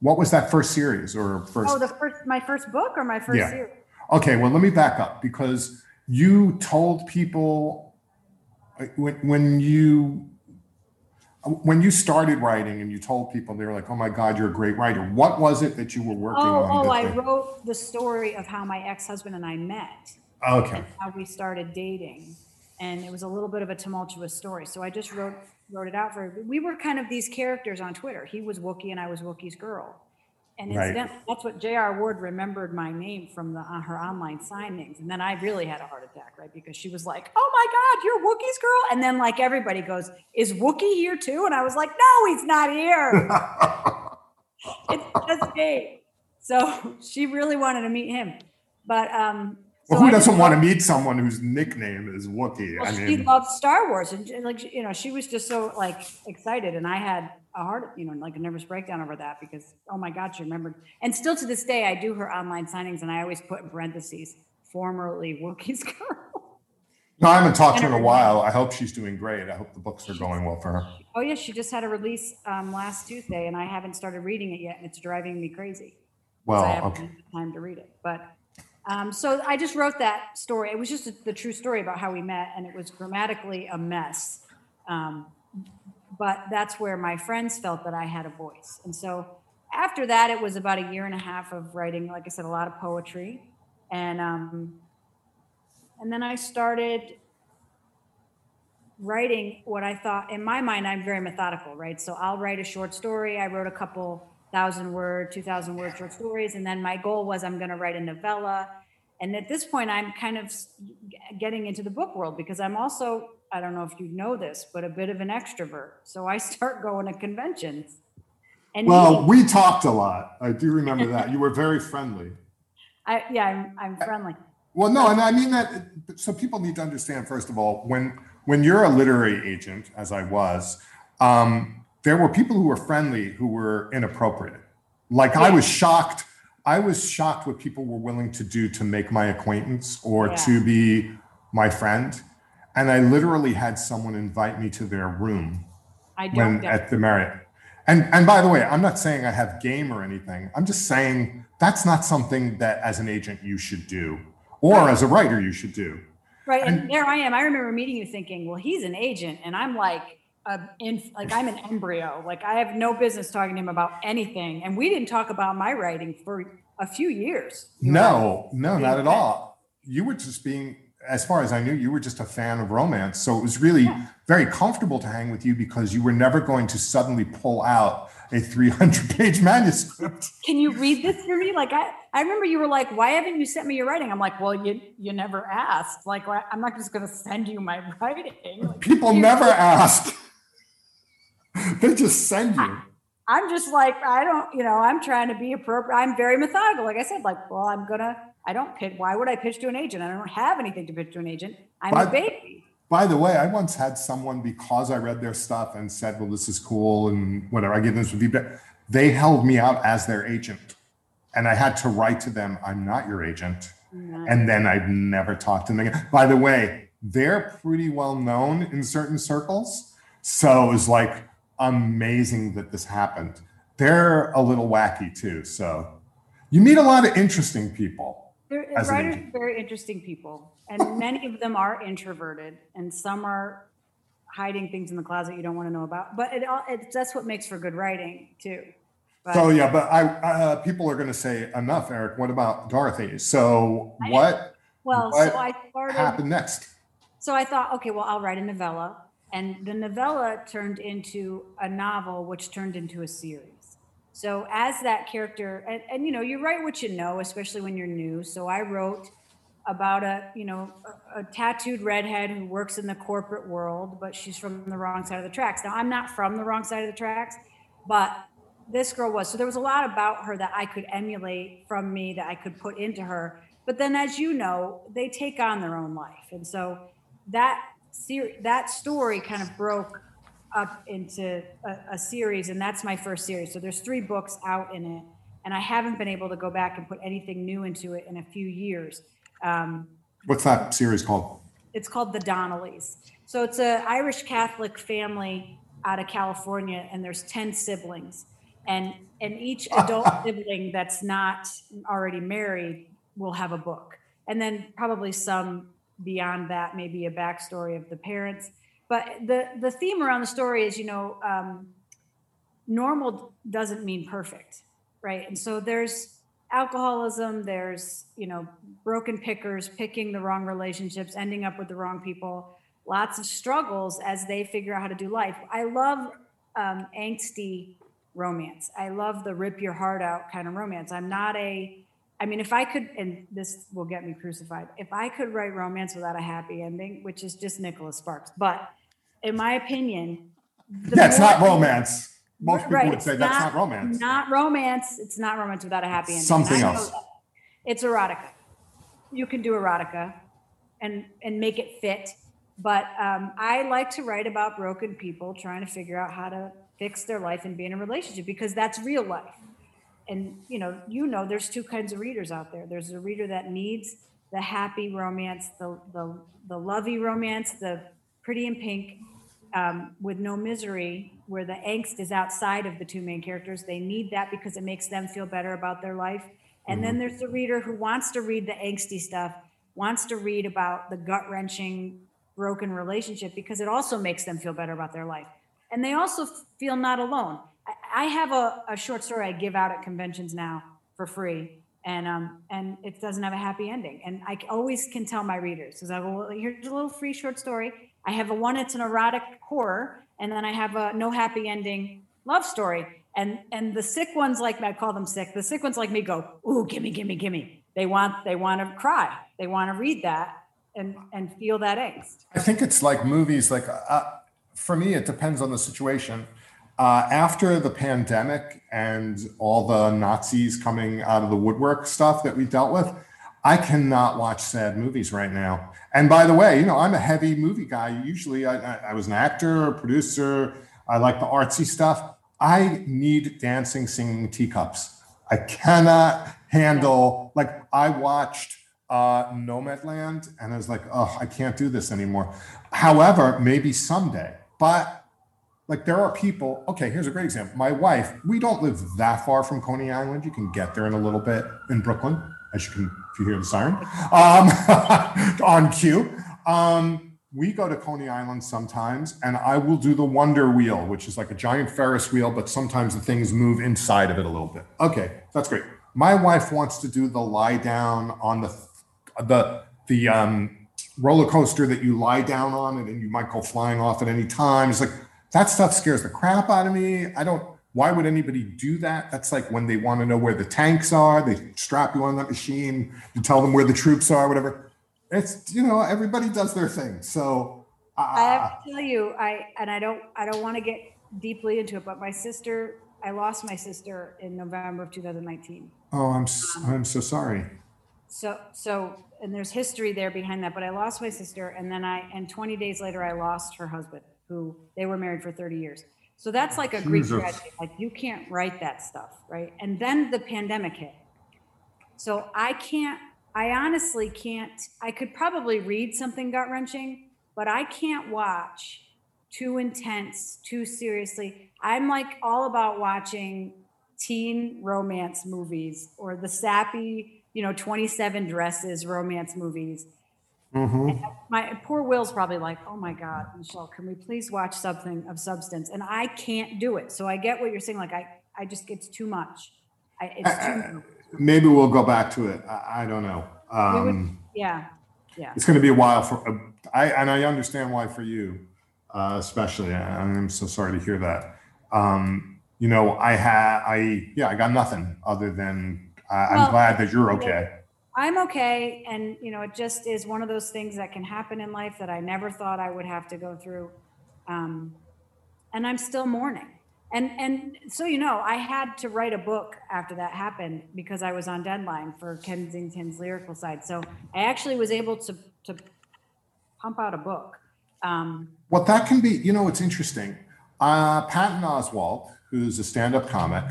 What was that first series or first? oh, the first my first book or my first Yeah. series. Okay, well, let me back up because you told people when, when you when you started writing and you told people they were like, "Oh my God, you're a great writer." What was it that you were working Oh, on? oh, I wrote the story of how my ex-husband and I met okay, how we started dating. And it was a little bit of a tumultuous story. So I just wrote wrote it out for we were kind of these characters on Twitter. He was Wookie and I was Wookie's girl. And Right. incidentally, that's what J.R. Ward remembered my name from the on her online signings. And then I really had a heart attack, right? Because she was like, Oh my God, you're Wookie's girl. And then like everybody goes, Is Wookie here too? And I was like, No, he's not here. [laughs] it's just me. So [laughs] she really wanted to meet him. But um well, who I just doesn't want to meet someone whose nickname is Wookiee? well, I she mean, loved Star Wars, and and, like you know, she was just so like excited, and I had a heart, you know, like a nervous breakdown over that because oh my God, she remembered. And still to this day, I do her online signings, and I always put in parentheses, formerly Wookiee's [laughs] girl. no, I haven't talked to her in a while. I hope she's doing great. I hope the books are going well for her. Oh yeah, she just had a release um, last Tuesday, and I haven't started reading it yet, and it's driving me crazy. 'cause I Well, haven't okay. had time to read it. But um, so I just wrote that story. It was just a, the true story about how we met, and it was grammatically a mess. Um, but that's where my friends felt that I had a voice. And so after that, it was about a year and a half of writing, like I said, a lot of poetry, and um, and then I started writing what I thought in my mind. I'm very methodical, right? So I'll write a short story. I wrote a couple thousand word, two thousand word short stories, and then my goal was I'm going to write a novella. And at this point, I'm kind of getting into the book world because I'm also I don't know if you know this, but a bit of an extrovert. So I start going to conventions. And Well, we talked a lot. I do remember that. You were very friendly. I, yeah, I'm, I'm friendly. Well, no, and I mean that. So people need to understand first of all, when when you're a literary agent, as I was, um, there were people who were friendly who were inappropriate. Like I was shocked. I was shocked what people were willing to do to make my acquaintance or Yeah. to be my friend. And I literally had someone invite me to their room I don't when at the Marriott. And and by the way, I'm not saying I have game or anything. I'm just saying that's not something that as an agent you should do, or as a writer you should do. Right, and, And- there I am. I remember meeting you, thinking, "Well, he's an agent," and I'm like, a in, like I'm an embryo. Like I have no business talking to him about anything. And we didn't talk about my writing for a few years. You and I. No, no, not at all. You were just being, as far as I knew, you were just a fan of romance. So it was really Yeah. very comfortable to hang with you because you were never going to suddenly pull out a 300 page [laughs] manuscript. Can you read this for me? Like I, I remember you were like, "Why haven't you sent me your writing?" I'm like, "Well, you you never asked. Like I'm not just going to send you my [laughs] writing." Like, People never ask. [laughs] they just send you. I'm just like, I don't, you know, I'm trying to be appropriate. I'm very methodical. Like I said, like, well, I'm gonna, I don't pitch. Why would I pitch to an agent? I don't have anything to pitch to an agent. I'm a baby. By the way, I once had someone because I read their stuff and said, "Well, this is cool," and whatever. I give them some feedback. They held me out as their agent, and I had to write to them, "I'm not your agent," and then I'd never talk to them again. By the way, they're pretty well known in certain circles, so it was like amazing that this happened. They're a little wacky too, so you meet a lot of interesting people. As writers are very interesting people, and many of them are introverted, and some are hiding things in the closet you don't want to know about. But it all, it's, that's what makes for good writing too. But So yeah, but I uh, people are going to say enough, Eric. What about Dorothy? So I- what well, what so I started. happened next? So I thought, okay, well, I'll write a novella. And the novella turned into a novel, which turned into a series. So as that character, and, and you know, you write what you know, especially when you're new. So I wrote about a, you know, a, a tattooed redhead who works in the corporate world, but she's from the wrong side of the tracks. Now I'm not from the wrong side of the tracks, but this girl was. So there was a lot about her that I could emulate from me that I could put into her. But then, as you know, they take on their own life, and so that that story kind of broke up into a, a series, and that's my first series. So there's three books out in it, and I haven't been able to go back and put anything new into it in a few years. Um, What's that series called? it's called the Donnellys. So it's a Irish Catholic family out of California, and there's ten siblings, and and each [laughs] adult sibling that's not already married will have a book, and then probably some beyond that, maybe a backstory of the parents. But the the theme around the story is, you know, um, normal doesn't mean perfect, right? And so there's alcoholism, there's you know broken pickers, picking the wrong relationships, ending up with the wrong people, lots of struggles as they figure out how to do life. I love um, angsty romance. I love the rip your heart out kind of romance. I'm not a I mean, if I could, and this will get me crucified, if I could write romance without a happy ending, which is just Nicholas Sparks, but in my opinion, it's not romance. Most people right, would say that's not, not, romance. Not romance. It's not romance without a happy ending. Something else. It's erotica. You can do erotica, and and make it fit. But um, I like to write about broken people trying to figure out how to fix their life and be in a relationship because that's real life and you know you know there's two kinds of readers out there there's a reader that needs the happy romance the the, the lovey romance the pretty in pink um, with no misery where the angst is outside of the two main characters they need that because it makes them feel better about their life and mm-hmm. then there's the reader who wants to read the angsty stuff wants to read about the gut-wrenching broken relationship because it also makes them feel better about their life and they also feel not alone I have a, a short story I give out at conventions now for free, and um, and it doesn't have a happy ending. And I always can tell my readers because I go, well, here's a little free short story. I have a one, it's an erotic horror, and then I have a no happy ending love story. And and the sick ones like me, I call them sick. The sick ones like me go, ooh, gimme, gimme, gimme. They want they want to cry. They want to read that and and feel that angst. I think it's like movies. Like uh, for me, it depends on the situation uh, after the pandemic and all the Nazis coming out of the woodwork stuff that we dealt with, I cannot watch sad movies right now. And by the way, you know, I'm a heavy movie guy. Usually I, I was an actor, a producer. I like the artsy stuff. I need dancing, singing teacups. I cannot handle, like, I watched uh, Nomadland and I was like, oh, I can't do this anymore. However, maybe someday. But like there are people, okay, here's a great example. My wife, we don't live that far from Coney Island. You can get there in a little bit in Brooklyn, as you can, if you hear the siren, um, [laughs] on cue. Um, we go to Coney Island sometimes, and I will do the Wonder Wheel, which is like a giant Ferris wheel, but sometimes the things move inside of it a little bit. Okay, that's great. My wife wants to do the lie down on the the the um, roller coaster that you lie down on, and then you might go flying off at any time. It's like that stuff scares the crap out of me. I don't, why would anybody do that? That's like when they want to know where the tanks are, they strap you on that machine, you tell them where the troops are, whatever. It's, you know, everybody does their thing. So uh, I have to tell you, I, and I don't, I don't want to get deeply into it, but my sister, I lost my sister in November of 2019. Oh, I'm, I'm so sorry. So, so, and there's history there behind that, but I lost my sister and then I, and 20 days later, I lost her husband who they were married for 30 years. So that's like a Greek tragedy. Like you can't write that stuff, right? And then the pandemic hit. So I can't, I honestly can't, I could probably read something gut wrenching, but I can't watch too intense, too seriously. I'm like all about watching teen romance movies or the sappy, you know, 27 dresses romance movies Mm-hmm. My poor Will's probably like, "Oh my God, Michelle, can we please watch something of substance?" And I can't do it. So I get what you're saying. Like I, I just it's too much. I, it's too much. Maybe we'll go back to it. I, I don't know. Um, would, yeah, yeah. It's going to be a while for uh, I, and I understand why for you, uh, especially. I'm so sorry to hear that. Um, you know, I had, I yeah, I got nothing other than I, well, I'm glad that you're okay. I'm okay. And, you know, it just is one of those things that can happen in life that I never thought I would have to go through. Um, and I'm still mourning. And, and so, you know, I had to write a book after that happened because I was on deadline for Kensington's lyrical side. So I actually was able to, to pump out a book. Um, well, that can be, you know, it's interesting. Uh, Patton Oswalt, who's a stand up comic,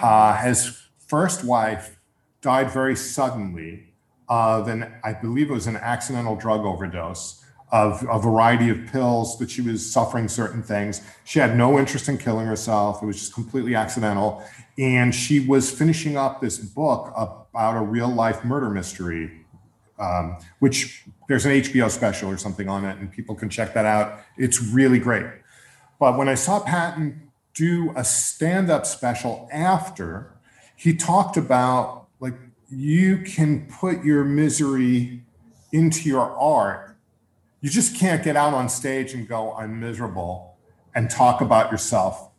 uh, his first wife died very suddenly of an, I believe it was an accidental drug overdose. of a variety of pills that she was suffering certain things. She had no interest in killing herself. It was just completely accidental. And she was finishing up this book about a real life murder mystery, um, which there's an HBO special or something on it, and people can check that out. It's really great. But when I saw Patton do a stand up special after, he talked about you can put your misery into your art you just can't get out on stage and go, I'm miserable and talk about yourself.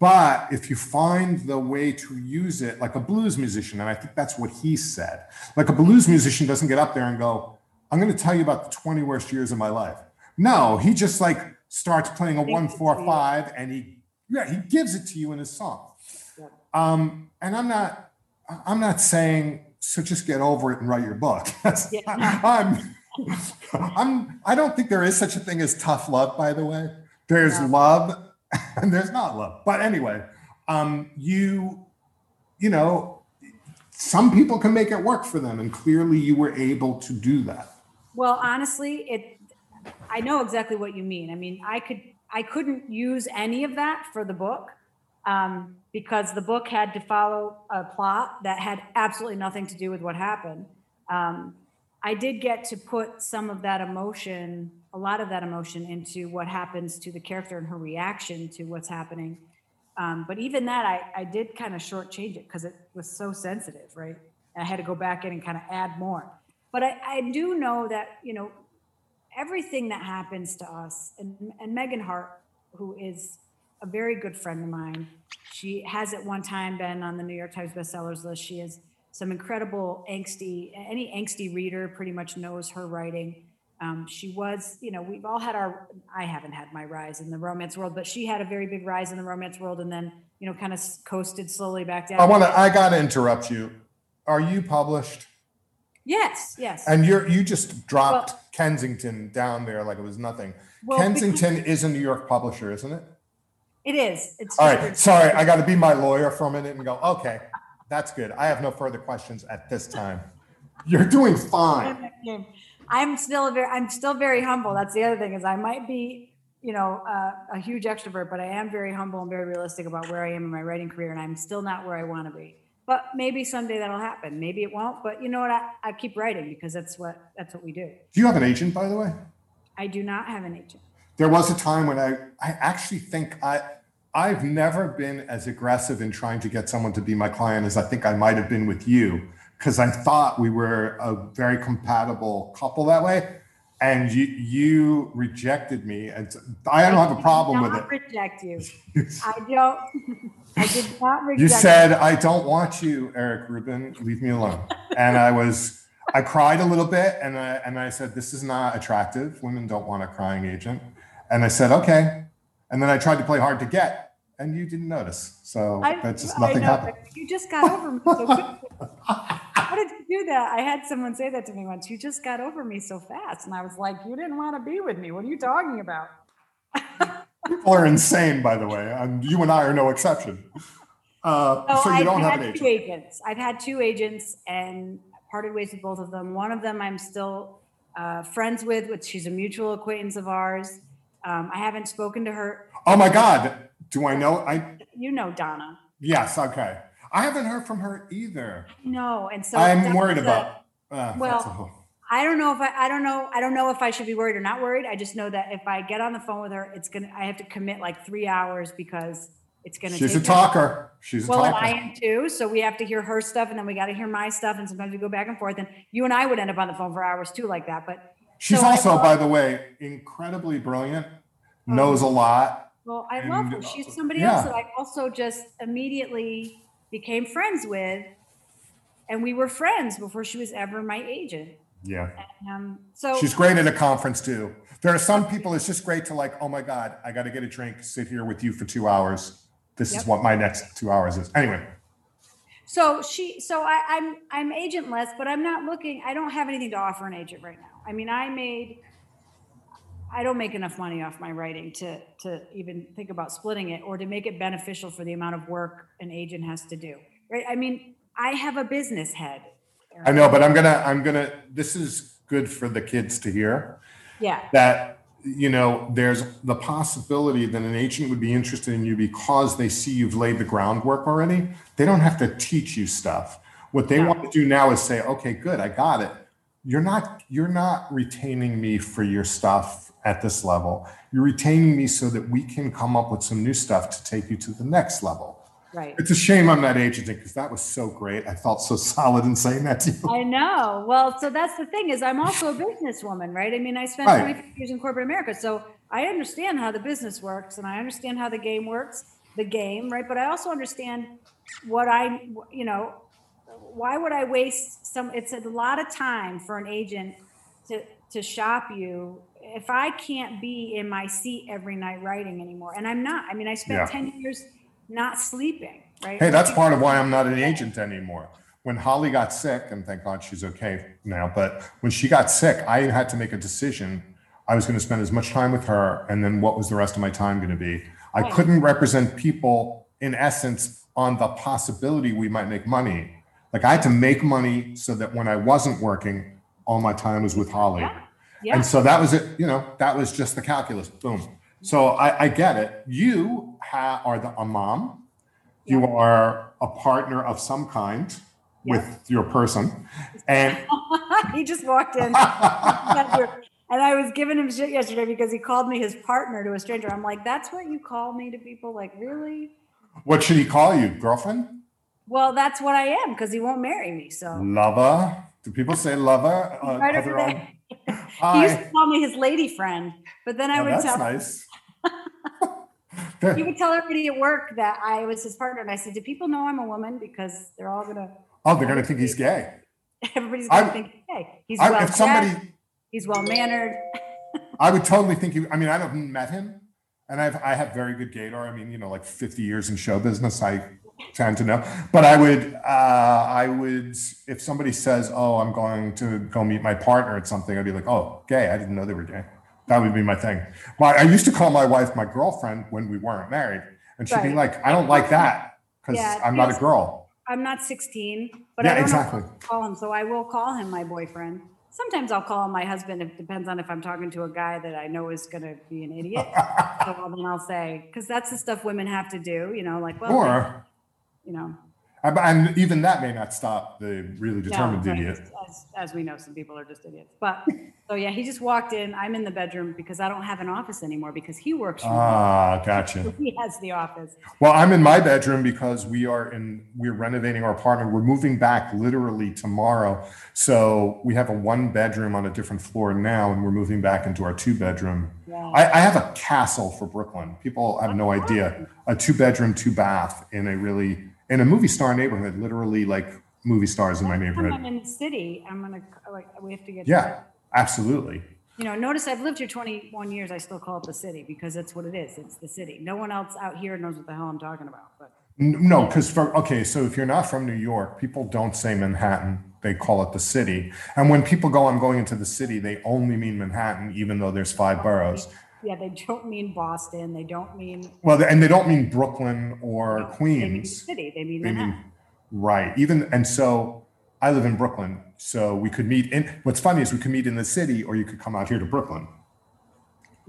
But if you find the way to use it, like a blues musician, and I think that's what he said, like a blues musician doesn't get up there and go, I'm going to tell you about the 20 worst years of my life. No, he just like starts playing a one, four, five, and he, yeah, he gives it to you in his song. Um, and I'm not, I'm not saying, so just get over it and write your book. [laughs] yeah. I'm, I'm I don't think there is such a thing as tough love, by the way. There's yeah. love [laughs] and there's not love. But anyway, um, you you know, some people can make it work for them, and clearly you were able to do that. Well, honestly, it I know exactly what you mean. I mean, I could I couldn't use any of that for the book um, because the book had to follow a plot that had absolutely nothing to do with what happened. Um, I did get to put some of that emotion, a lot of that emotion, into what happens to the character and her reaction to what's happening. Um, but even that, I, I did kind of shortchange it because it was so sensitive, right? I had to go back in and kind of add more. But I, I do know that, you know, everything that happens to us, and, and Megan Hart, who is a very good friend of mine, she has at one time been on the New York Times bestsellers list. She is some incredible angsty. Any angsty reader pretty much knows her writing. Um, she was, you know, we've all had our. I haven't had my rise in the romance world, but she had a very big rise in the romance world, and then you know, kind of coasted slowly back down. I want to. I got to interrupt you. Are you published? Yes. Yes. And you're you just dropped well, Kensington down there like it was nothing. Well, Kensington because, is a New York publisher, isn't it? It is. It's all right. Sorry, I got to be my lawyer for a minute and go. Okay, that's good. I have no further questions at this time. You're doing fine. I'm still very, I'm still very humble. That's the other thing is I might be, you know, uh, a huge extrovert, but I am very humble and very realistic about where I am in my writing career, and I'm still not where I want to be. But maybe someday that'll happen. Maybe it won't. But you know what? I, I keep writing because that's what that's what we do. Do you have an agent, by the way? I do not have an agent. There was a time when I I actually think I I've never been as aggressive in trying to get someone to be my client as I think I might have been with you, because I thought we were a very compatible couple that way. And you you rejected me, and I don't have a problem with it. Reject you. [laughs] I don't. I did not reject. You said I don't want you, Eric Rubin. Leave me alone. and I was. I cried a little bit, and I and I said, "This is not attractive. Women don't want a crying agent." And I said, "Okay." And then I tried to play hard to get, and you didn't notice. So I, that's just nothing happened. You just got over me so quickly. [laughs] How did you do that? I had someone say that to me once. You just got over me so fast. And I was like, You didn't want to be with me. What are you talking about? [laughs] People are insane, by the way. And you and I are no exception. Uh, so, so you I've don't have an agent. Two agents. I've had two agents and parted ways with both of them. One of them I'm still uh, friends with, which she's a mutual acquaintance of ours. Um, I haven't spoken to her. Oh my God. Do I know? I You know Donna. Yes. Okay. I haven't heard from her either. No. And so I'm worried about. Uh, well, I don't know if I, I don't know. I don't know if I should be worried or not worried. I just know that if I get on the phone with her, it's going to, I have to commit like three hours because it's going to She's a talker. She's a well, talker. Well, I am too. So we have to hear her stuff and then we got to hear my stuff. And sometimes we go back and forth. And you and I would end up on the phone for hours too, like that. But she's so also, by the way, incredibly brilliant knows a lot. Well, I love her. She's somebody yeah. else that I also just immediately became friends with. And we were friends before she was ever my agent. Yeah. And, um, so she's great at a conference too. There are some people it's just great to like, oh my God, I got to get a drink, sit here with you for two hours. This yep. is what my next two hours is. Anyway. So she, so I, I'm, I'm agentless, but I'm not looking. I don't have anything to offer an agent right now. I mean, I made I don't make enough money off my writing to to even think about splitting it or to make it beneficial for the amount of work an agent has to do. Right? I mean, I have a business head. I know, but I'm gonna I'm gonna this is good for the kids to hear. Yeah. That you know, there's the possibility that an agent would be interested in you because they see you've laid the groundwork already. They don't have to teach you stuff. What they want to do now is say, okay, good, I got it. You're not you're not retaining me for your stuff at this level. You're retaining me so that we can come up with some new stuff to take you to the next level. Right. It's a shame I'm not agenting because that was so great. I felt so [laughs] solid in saying that to you. I know. Well, so that's the thing is I'm also a businesswoman, right? I mean, I spent Right. 25 years in corporate America, so I understand how the business works and I understand how the game works, the game, right? But I also understand what I, you know, why would I waste some? It's a lot of time for an agent to to shop you if I can't be in my seat every night writing anymore. And I'm not. I mean, I spent Yeah. 10 years not sleeping, right? Hey, that's part of why I'm not an agent anymore. When Holly got sick, and thank God she's okay now, but when she got sick, I had to make a decision. I was going to spend as much time with her, and then what was the rest of my time going to be? I Right. couldn't represent people, in essence, on the possibility we might make money. Like I had to make money so that when I wasn't working, all my time was with Holly. Yeah. Yeah. And so that was it, you know, that was just the calculus. Boom. So I, I get it. You ha- are the, a mom. You Yeah. are a partner of some kind with your person. And [laughs] he just walked in. [laughs] and I was giving him shit yesterday because he called me his partner to a stranger. I'm like, that's what you call me to people? Like, really? what should he call you? Girlfriend? Well, that's what I am because he won't marry me. So Lover? Do people say lover? Uh, right over there. He [laughs] used to call me his lady friend, but then I Oh, would that's tell nice. [laughs] he would tell everybody at work that I was his partner. And I said, Do people know I'm a woman? Because they're all gonna oh, they're going [laughs] to think he's gay. everybody's gonna I- think, hey, he's I, well if somebody, he's well mannered. I would totally think you. I mean, I haven't met him, and I've I have very good gaydar. I mean, you know, like fifty years in show business, I tend to know. But I would, uh, I would, if somebody says, "Oh, I'm going to go meet my partner at something," I'd be like, "Oh, gay? I didn't know they were gay." That would be my thing. My, I used to call my wife my girlfriend when we weren't married, and she'd be like, "I don't like that because Yeah, I'm not a girl." I'm not 16, but Yeah, I don't exactly. know what to call him, so I will call him my boyfriend. Sometimes I'll call him my husband. It depends on if I'm talking to a guy that I know is going to be an idiot. [laughs] so then I'll say, because that's the stuff women have to do, you know, like, well, Or, you know, and even that may not stop the really no, determined right, idiot. as, as we know, some people are just idiots. But so yeah, he just walked in. I'm in the bedroom because I don't have an office anymore because he works. Ah, gotcha. He has the office. Well, I'm in my bedroom because we are in we're renovating our apartment. We're moving back literally tomorrow. So we have a one bedroom on a different floor now, and we're moving back into our two bedroom. Yeah. I, I have a castle for Brooklyn. People have no idea. A two bedroom, two bath in a really in a movie star neighborhood, literally like movie stars in my neighborhood. I'm in the city. I'm gonna like we have to get Yeah, absolutely. you know, notice I've lived here 21 years. I still call it the city because that's what it is. It's the city. No one else out here knows what the hell I'm talking about. But No, because for okay, so if you're not from New York, people don't say Manhattan; they call it the city. And when people go, "I'm going into the city," they only mean Manhattan, even though there's five boroughs. Yeah, they don't mean Boston. They don't mean Well, and they don't mean Brooklyn or Queens. they mean the city. They mean They Manhattan. mean right. Even and so, I live in Brooklyn, so we could meet in. What's funny is we could meet in the city, or you could come out here to Brooklyn.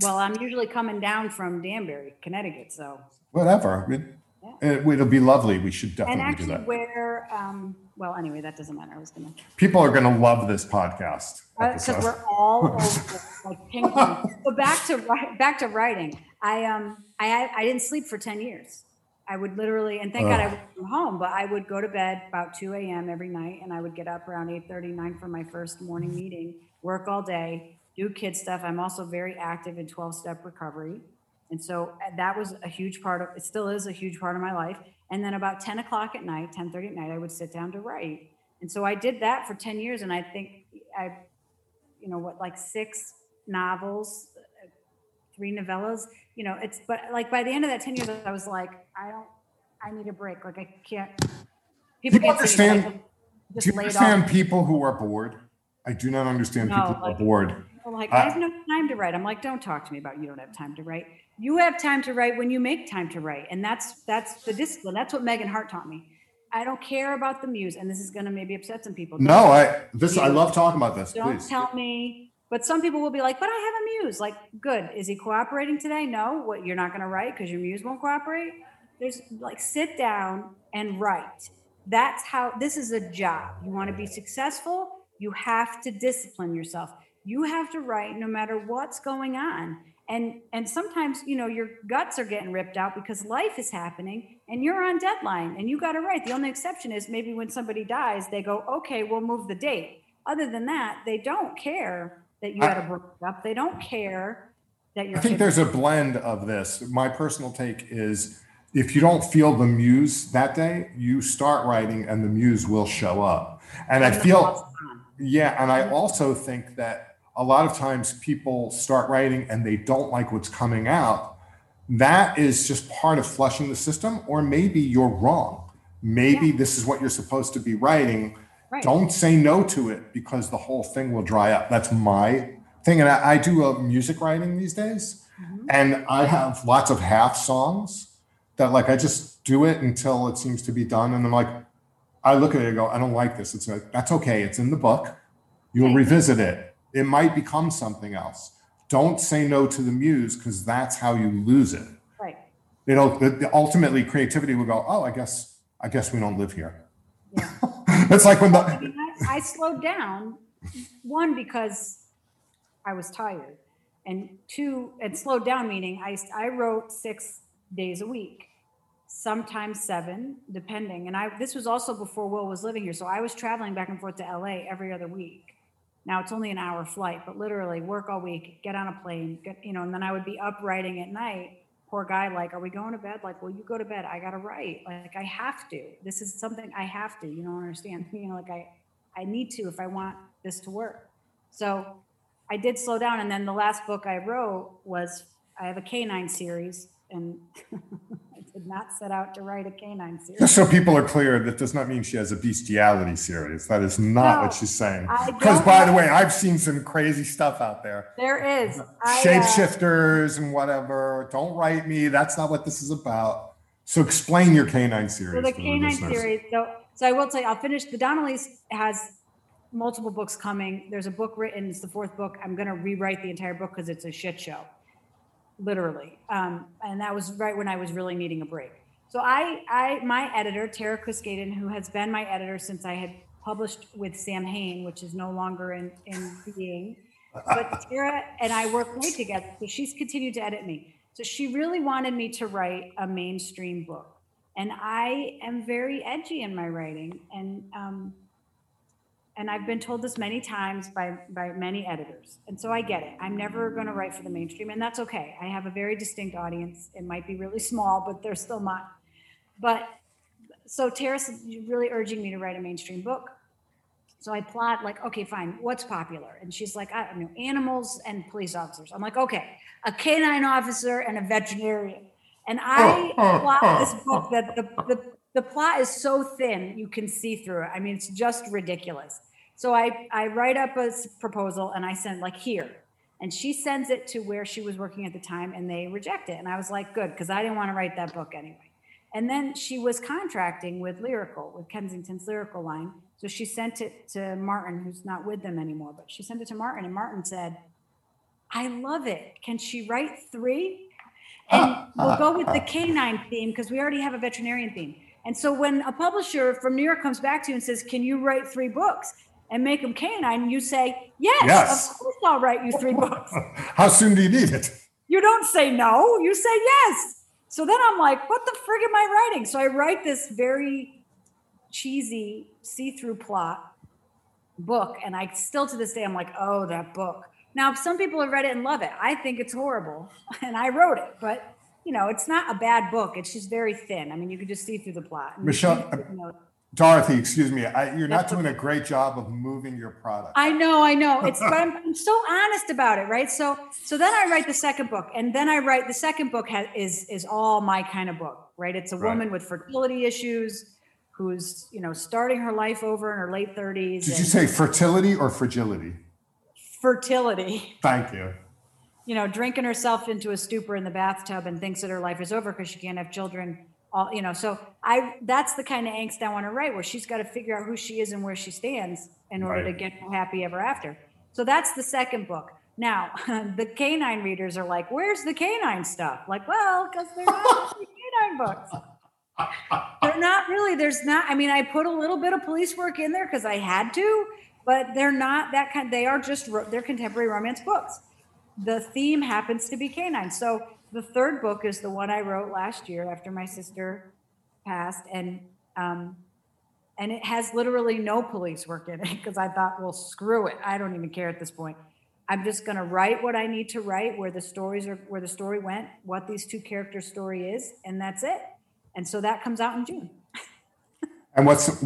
well, I'm usually coming down from Danbury, Connecticut. So Whatever. It, it, it'll be lovely. We should and definitely do actually, that. where um, well, anyway, that doesn't matter. I was gonna People are going to love this podcast. because episode. we're all [laughs] over, like ping pong. So back to back to writing. I um I I didn't sleep for ten years. I would literally, and thank God I worked from home, but I would go to bed about 2 a.m. every night and I would get up around 8 9 for my first morning meeting, work all day, do kid stuff. I'm also very active in 12 step recovery. And so uh, that was a huge part of, it still is a huge part of my life. And then about 10 o'clock at night, 10 30 at night, I would sit down to write. And so I did that for 10 years. And I think I, you know, what, like six novels, three novellas, you know, it's, but like by the end of that 10 years, I was like, I don't, I need a break. Like I can't, People can't understand- like, Do you understand people who are bored? I do not understand No, people who are bored. People like, I- have no time to write. I'm like, don't talk to me about you don't have time to write. You have time to write when you make time to write. And that's that's the discipline. That's what Megan Hart taught me. I don't care about the muse, and this is gonna maybe upset some people. No, I this I love talking about this. Don't Please. tell me. But some people will be like, but I have a muse. Like, good. Is he cooperating today? No. What you're not going to write because your muse won't cooperate? There's like sit down and write. That's how this is a job. You want to be successful, you have to discipline yourself. You have to write no matter what's going on. And and sometimes, you know, your guts are getting ripped out because life is happening and you're on deadline and you got to write. The only exception is maybe when somebody dies, they go, "Okay, we'll move the date." Other than that, they don't care that you had to break up. They don't care that you're I think there's a blend of this. My personal take is if you don't feel the muse that day, you start writing and the muse will show up. And I feel, yeah, and I mm-hmm. also think that a lot of times people start writing and they don't like what's coming out. That is just part of flushing the system, or maybe you're wrong. Maybe Yeah. this is what you're supposed to be writing. Right. Don't say no to it because the whole thing will dry up. That's my thing. And I, I do uh, music writing these days, and I have lots of half songs that like I just do it until it seems to be done, and I'm like, I look at it and go, I don't like this. It's like that's okay. It's in the book. You'll Right. revisit it. It might become something else. Don't say no to the muse because that's how you lose it. right. It'll ultimately creativity will go. Oh, I guess I guess we don't live here. Yeah. [laughs] it's like when I, the mean, I, I slowed down one because I was tired, and two, and slowed down meaning I I wrote six days a week, sometimes seven, depending. And I this was also before Will was living here, so I was traveling back and forth to LA every other week. Now it's only an hour flight, but literally work all week, get on a plane, get you know, and then I would be up writing at night. Poor guy, like, are we going to bed? Like, well, you go to bed. I gotta write. Like, I have to. This is something I have to. You don't understand. [laughs] You know, like I, I need to if I want this to work. So I did slow down, and then the last book I wrote was I have a canine series, and [laughs] did not set out to write a canine series. just so people are clear, that does not mean she has a bestiality series. That is not No, what she's saying. Because by the way, I've seen some crazy stuff out there. There is I, uh, Shapeshifters and whatever. Don't write me. That's not what this is about. So explain your canine series. So the for the canine series. So, so I will tell you, I'll finish. The Donnellys has multiple books coming. There's a book written. It's the fourth book. I'm going to rewrite the entire book because it's a shit show, literally. Um, and that was right when I was really needing a break. So I, I, my editor Tara Kuskaden, who has been my editor since I had published with Samhain, which is no longer in in being. But [laughs] Tara and I work great together. So she's continued to edit me. So she really wanted me to write a mainstream book. And I am very edgy in my writing. And um, and I've been told this many times by by many editors. And so I get it. I'm never going to write for the mainstream, and that's okay. I have a very distinct audience. It might be really small, but they're still mine. But so Tara's really urging me to write a mainstream book. So I plot like, okay, fine, what's popular? And she's like, I don't know, animals and police officers. I'm like, okay, a canine officer and a veterinarian. And I [laughs] plot this book that the, the, the plot is so thin, you can see through it. I mean, it's just ridiculous. So I, I write up a proposal and I send like here. And she sends it to where she was working at the time and they reject it. And I was like, good, because I didn't want to write that book anyway. And then she was contracting with Lyrical, with Kensington's Lyrical line. So she sent it to Martin, who's not with them anymore, but she sent it to Martin, and Martin said, I love it. Can she write three? And we'll go with the canine theme because we already have a veterinarian theme. And so when a publisher from New York comes back to you and says, Can you write three books and make them canine? You say, Yes, Yes. of course I'll write you three books. [laughs] How soon do you need it? You don't say no, you say yes. So then I'm like, what the frig am I writing? So I write this very cheesy see-through plot book, and I still to this day I'm like, oh, that book. Now, some people have read it and love it. I think it's horrible, [laughs] and I wrote it, but you know, it's not a bad book. It's just very thin. I mean, you could just see through the plot. And Michelle- you know, Dorothy, excuse me. I, you're not doing a great job of moving your product. I know, I know. It's [laughs] but I'm, I'm so honest about it, right? So so then I write the second book, and then I write the second book has, is is all my kind of book, right? It's a Right. woman with fertility issues who's you know starting her life over in her late 30s. Did you say fertility or fragility? fertility? Thank you. You know, drinking herself into a stupor in the bathtub and thinks that her life is over because she can't have children. All you know, so I that's the kind of angst I want to write, where she's got to figure out who she is and where she stands in order Right. to get happy ever after. So that's the second book. Now, [laughs] the canine readers are like, where's the canine stuff? Like, well, because they're not [laughs] canine books. They're not really, there's not, I mean, I put a little bit of police work in there because I had to, but they're not that kind, they are just, they're contemporary romance books. The theme happens to be canine. So the third book is the one I wrote last year after my sister passed. And, um, and it has literally no police work in it because I thought, well, screw it. I don't even care at this point. I'm just going to write what I need to write, where the stories are, where the story went, what these two characters' story is, and that's it. And so that comes out in June. [laughs] and what's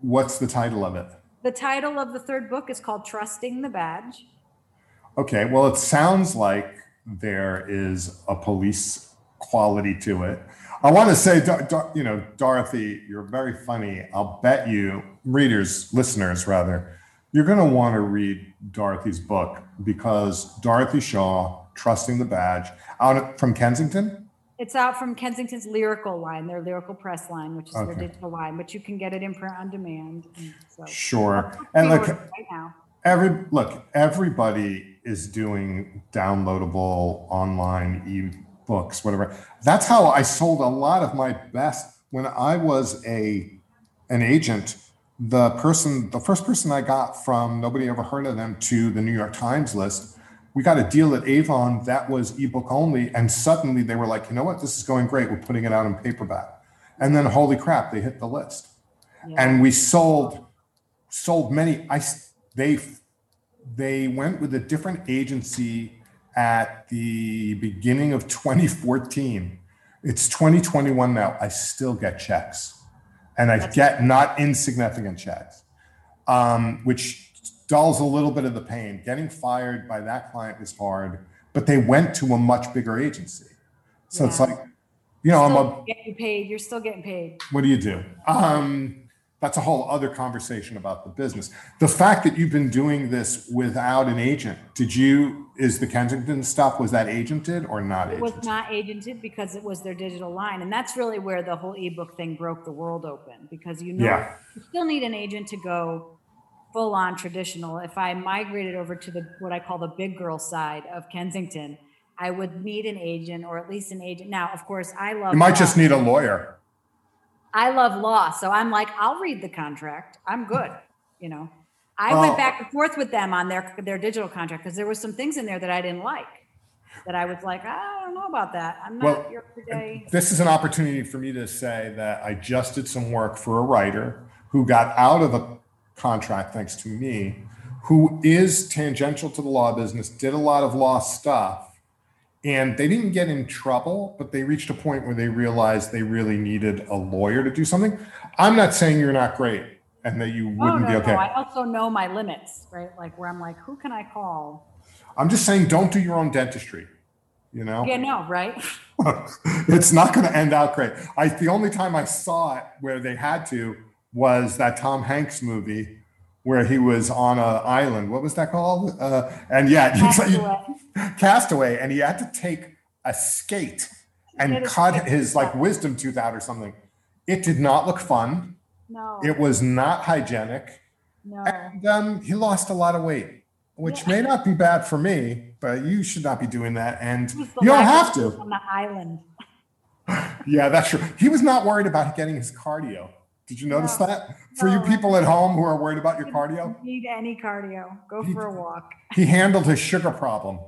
what's the title of it? The title of the third book is called Trusting the Badge. Okay, well, it sounds like there is a police quality to it. I want to say, you know, Dorothy, you're very funny. I'll bet you, readers, listeners, rather, you're going to want to read Dorothy's book because Dorothy Shaw, Trusting the Badge, out from Kensington. It's out from Kensington's Lyrical line, their Lyrical Press line, which is okay. their digital line, but you can get it in print on demand. So sure, and look, right now. every look, everybody is doing downloadable online e-books, whatever. That's how I sold a lot of my best when I was a an agent the person, the first person I got from nobody ever heard of them to the New York Times list, we got a deal at Avon that was ebook only. And suddenly they were like, you know what, this is going great. We're putting it out in paperback. And then holy crap, they hit the list. Yeah. And we sold sold many. I they they went with a different agency at the beginning of 2014. It's 2021 now. I still get checks and I get not insignificant checks, um, which dulls a little bit of the pain. Getting fired by that client was hard, but they went to a much bigger agency. So yeah. it's like, you know, I'm a, getting paid. You're still getting paid. What do you do? Um, that's a whole other conversation about the business. The fact that you've been doing this without an agent, did you, is the Kensington stuff, was that agented or not It was not agented because it was their digital line. And that's really where the whole ebook thing broke the world open because you know, Yeah. you still need an agent to go full on traditional. If I migrated over to the, what I call the big girl side of Kensington, I would need an agent or at least an agent. Now, of course, I love. You might just need a lawyer. I love law, so I'm like, I'll read the contract. I'm good. You know, I went back and forth with them on their their digital contract because there was some things in there that I didn't like. That I was like, I don't know about that. I'm not well, your today. This is an opportunity for me to say that I just did some work for a writer who got out of a contract thanks to me, who is tangential to the law business, did a lot of law stuff, and they didn't get in trouble, but they reached a point where they realized they really needed a lawyer to do something. I'm not saying you're not great and that you oh, wouldn't no, no, be okay. No. I also know my limits, right? Like where I'm like, who can I call? I'm just saying, don't do your own dentistry. You know? Yeah, no, right? [laughs] [laughs] it's not going to end out great. I the only time I saw it where they had to was that Tom Hanks movie where he was on an island. What was that called? Uh, and yeah, Castaway. [laughs] Castaway, and he had to take a skate and cut his like wisdom tooth out or something. It did not look fun. No. It was not hygienic. No. And um, he lost a lot of weight, which yeah. may not be bad for me, but you should not be doing that. And you don't have to. On the island. [laughs] yeah, that's true. He was not worried about getting his cardio. Did you notice no, that? For no, you people at home who are worried about your cardio? Need any cardio. Go he, for a walk. He handled his sugar problem.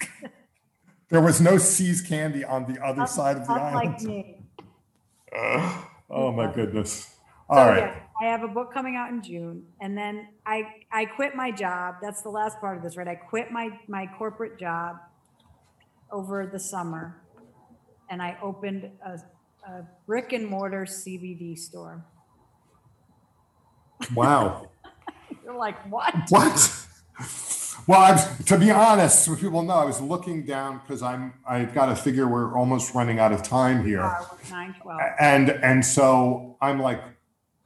[laughs] there was no See's candy on the other side of the island. Like me. Uh, [sighs] oh my goodness. All so, right. Yeah, I have a book coming out in June, and then I I quit my job. That's the last part of this, right? I quit my my corporate job over the summer, and I opened a, a brick and mortar CBD store. Wow. [laughs] You're like, what? What? Well, I was, to be honest, so people know, I was looking down because I'm I've got to figure we're almost running out of time here. Uh, nine. And and so I'm like,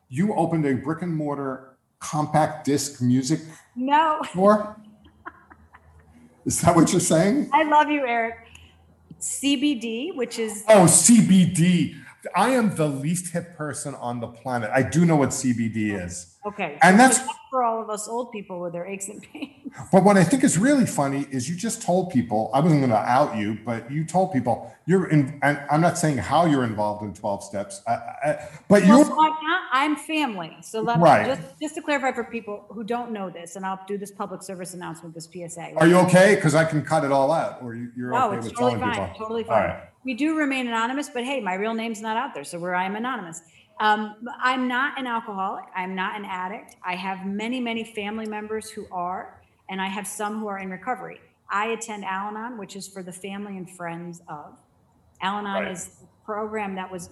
you opened a brick and mortar compact disc music no store? [laughs] Is that what you're saying? I love you, Eric. CBD, which is oh CBD. I am the least hip person on the planet. I do know what CBD is. Okay. And so that's- for all of us old people with their aches and pains. [laughs] But what I think is really funny is you just told people, I wasn't going to out you, but you told people you're in, and I'm not saying how you're involved in 12 steps, I, I, but Well, you're, so I'm not, I'm family. So let me, just, just to clarify for people who don't know this, and I'll do this public service announcement, this PSA. are you okay? Because I can cut it all out, or you- you're No, okay it's with totally telling fine, people? totally All fine. right. We do remain anonymous, but hey, my real name's not out there, so where I am anonymous. Um, I'm not an alcoholic. I'm not an addict. I have many, many family members who are, and I have some who are in recovery. I attend Al-Anon, which is for the family and friends of. Al-Anon Right. is a program that was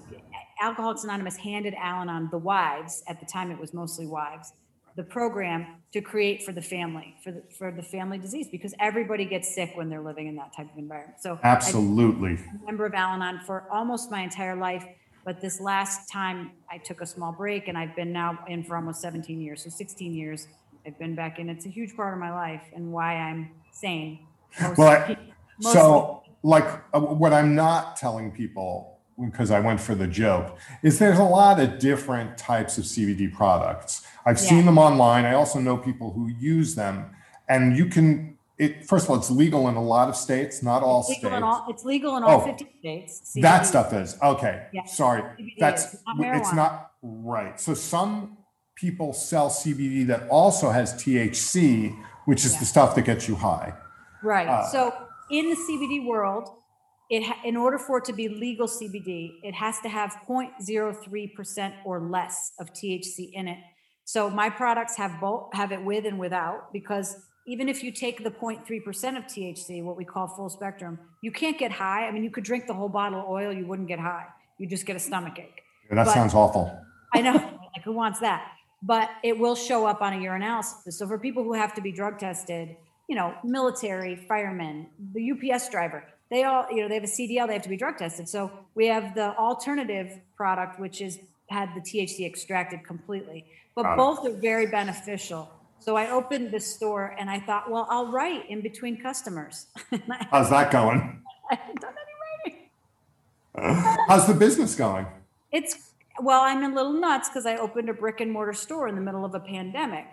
Alcoholics Anonymous handed Al-Anon the wives at the time it was mostly wives the program to create for the family for the for the family disease because everybody gets sick when they're living in that type of environment. So Absolutely. a member of Al Anon for almost my entire life. But this last time I took a small break and I've been now in for almost 17 years. So 16 years I've been back in. It's a huge part of my life and why I'm sane. most- Well, I-. So, like, uh, what I'm not telling people, because I went for the joke, is there's a lot of different types of CBD products. I've Yeah. seen them online. I also know people who use them, and you can. It first of all, it's legal in a lot of states, not all legal states. in all, it's legal in all Oh, 50 states. That stuff is okay. Yeah. Sorry, CBD that's is, not it's not right. So some people sell CBD that also has THC, which is Yeah. the stuff that gets you high. Right. Uh, so in the CBD world, it ha- in order for it to be legal CBD, it has to have 0.03% or less of THC in it. So my products have both have it with and without because even if you take the 0.3% of THC, what we call full spectrum, you can't get high. I mean, you could drink the whole bottle of oil, you wouldn't get high. You just get a stomach ache. Yeah, that But- sounds awful. [laughs] I know, like who wants that? But it will show up on a urinalysis. So for people who have to be drug tested, you know, military, firemen, the UPS driver, they all, you know, they have a CDL, they have to be drug tested. So we have the alternative product, which is had the THC extracted completely. But Got it. both are very beneficial. So I opened this store and I thought, well, I'll write in between customers. [laughs] How's that going? [laughs] I haven't done any writing. How's the business going? It's well, I'm a little nuts because I opened a brick and mortar store in the middle of a pandemic.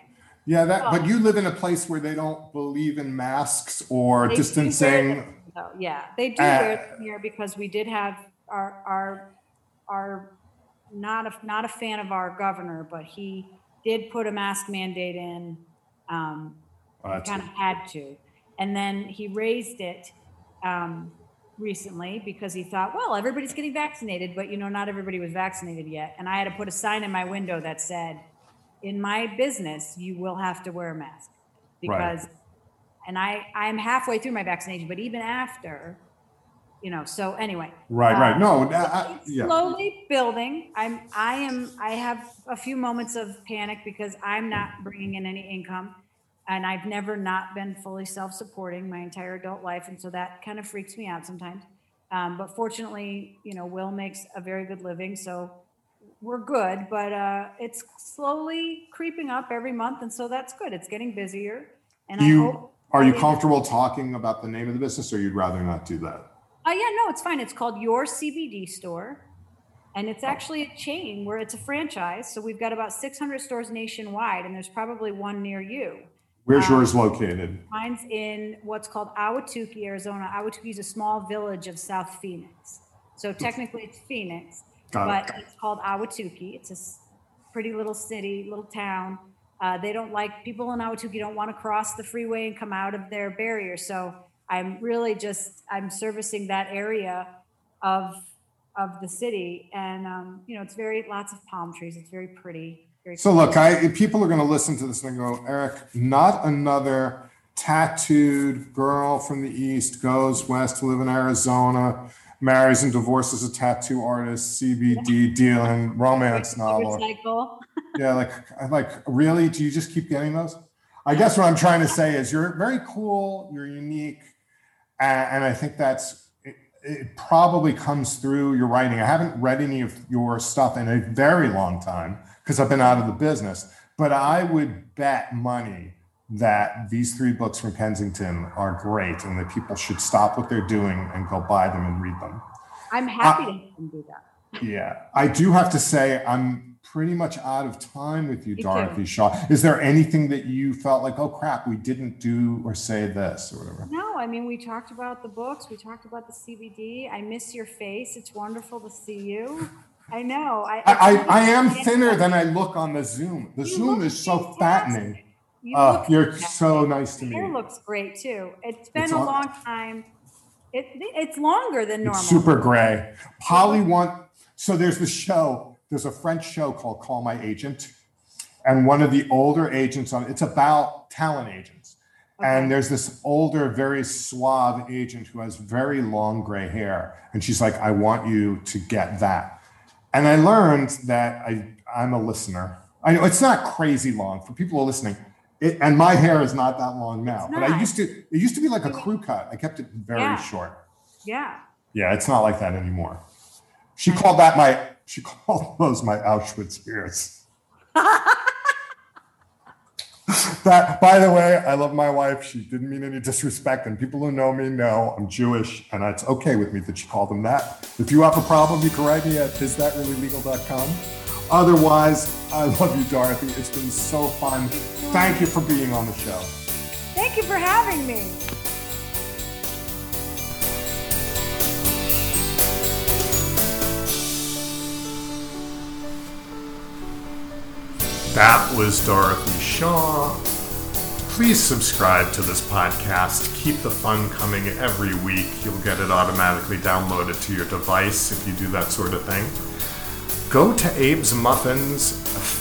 Yeah, that. Oh. But you live in a place where they don't believe in masks or They do wear distancing. though. Yeah, they do Uh, wear them here because we did have our our our not a not a fan of our governor, but he did put a mask mandate in. Um, Oh, kind of had to, and then he raised it um, recently because he thought, well, everybody's getting vaccinated, but you know, not everybody was vaccinated yet, and I had to put a sign in my window that said, "In my business, you will have to wear a mask," Right. because, and I I'm halfway through my vaccination, but even after, you know, so anyway. right, right. uh, No, I- it's yeah. slowly building. I'm, I am, I have a few moments of panic because I'm not bringing in any income. And I've never not been fully self-supporting my entire adult life. And so that kind of freaks me out sometimes. Um, but fortunately, you know, Will makes a very good living. So we're good, but, uh, it's slowly creeping up every month. And so that's good. It's getting busier. And Do I you hope. are you comfortable talking about the name of the business, or you'd rather not do that? Oh yeah, no, it's fine. It's called Your CBD Store. And it's actually a chain where it's a franchise. So we've got about 600 stores nationwide, and there's probably one near you. Where's Uh, yours located? Mine's in what's called Ahwatukee, Arizona. Ahwatukee is a small village of South Phoenix. So technically it's Phoenix, Got but it. it's called Ahwatukee. It's a pretty little city, little town. Uh, they don't like people in Ahwatukee don't want to cross the freeway and come out of their barrier. So I'm really just I'm servicing that area of of the city, and um, you know it's very lots of palm trees. It's very pretty. Very So look, I people are going to listen to this and go, Eric, not another tattooed girl from the east goes west to live in Arizona, marries and divorces a tattoo artist, CBD [laughs] dealing, romance novel. [laughs] Yeah, like like really? Do you just keep getting those? I guess what I'm trying to say is you're very cool, you're unique, and, and I think that's it, it. Probably comes through your writing. I haven't read any of your stuff in a very long time because I've been out of the business. But I would bet money that these three books from Kensington are great, and that people should stop what they're doing and go buy them and read them. I'm happy to have them do that. Yeah, I do have to say I'm pretty much out of time with you, Me Dorothy too. Shaw. Is there anything that you felt like, oh crap, we didn't do or say this or whatever? No, I mean, we talked about the books, we talked about the CBD. I miss your face. It's wonderful to see you. I know. I, I, I, I am thinner than I look on the Zoom. The You Zoom is so fattening. You Uh, look you're fantastic. so nice to me. Your hair looks great too. It's been It's a on- long time. It, it's longer than normal. It's super gray. Polly want so there's the show. There's a French show called Call My Agent, and one of the older agents on it's about talent agents. Okay. And there's this older, very suave agent who has very long gray hair, and she's like, "I want you to get that." And I learned that I I'm a listener. I know it's not crazy long for people who are listening. It, and my hair is not that long now, but I used to. It used to be like a crew cut. I kept it very Yeah. short. Yeah. Yeah, it's not like that anymore. She called that my she [laughs] called those my Auschwitz ears. [laughs] that by the way, I love my wife. She didn't mean any disrespect, and people who know me know I'm Jewish, and it's okay with me that she called them that. If you have a problem, you can write me at isthatreallylegal.com. Otherwise, I love you, Dorothy. It's been so fun. Thank you for being on the show. Thank you for having me. That was Dorothy Shaw. Please subscribe to this podcast. Keep the fun coming every week. You'll get it automatically downloaded to your device if you do that sort of thing. Go to Abe's Muffins.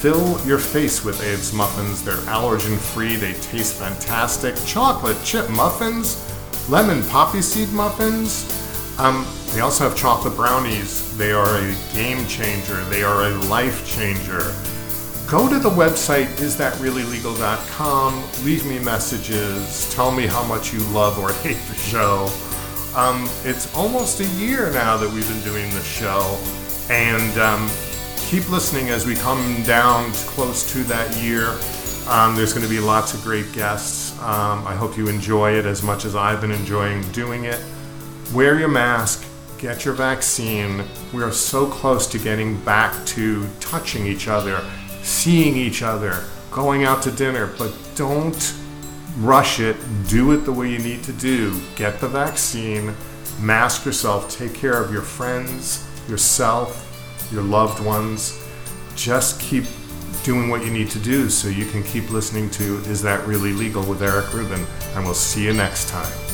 Fill your face with Abe's Muffins. They're allergen free, they taste fantastic. Chocolate chip muffins, lemon poppy seed muffins. Um, they also have chocolate brownies. They are a game changer, they are a life changer. Go to the website isthatreallylegal.com, leave me messages, tell me how much you love or [laughs] hate the show. Um, it's almost a year now that we've been doing this show, and um, keep listening as we come down close to that year. Um, there's going to be lots of great guests. Um, I hope you enjoy it as much as I've been enjoying doing it. Wear your mask, get your vaccine. We are so close to getting back to touching each other, seeing each other, going out to dinner, but don't rush it. Do it the way you need to do. Get the vaccine, mask yourself, take care of your friends, yourself, your loved ones. Just keep doing what you need to do so you can keep listening to Is That Really Legal with Eric Rubin. And we'll see you next time.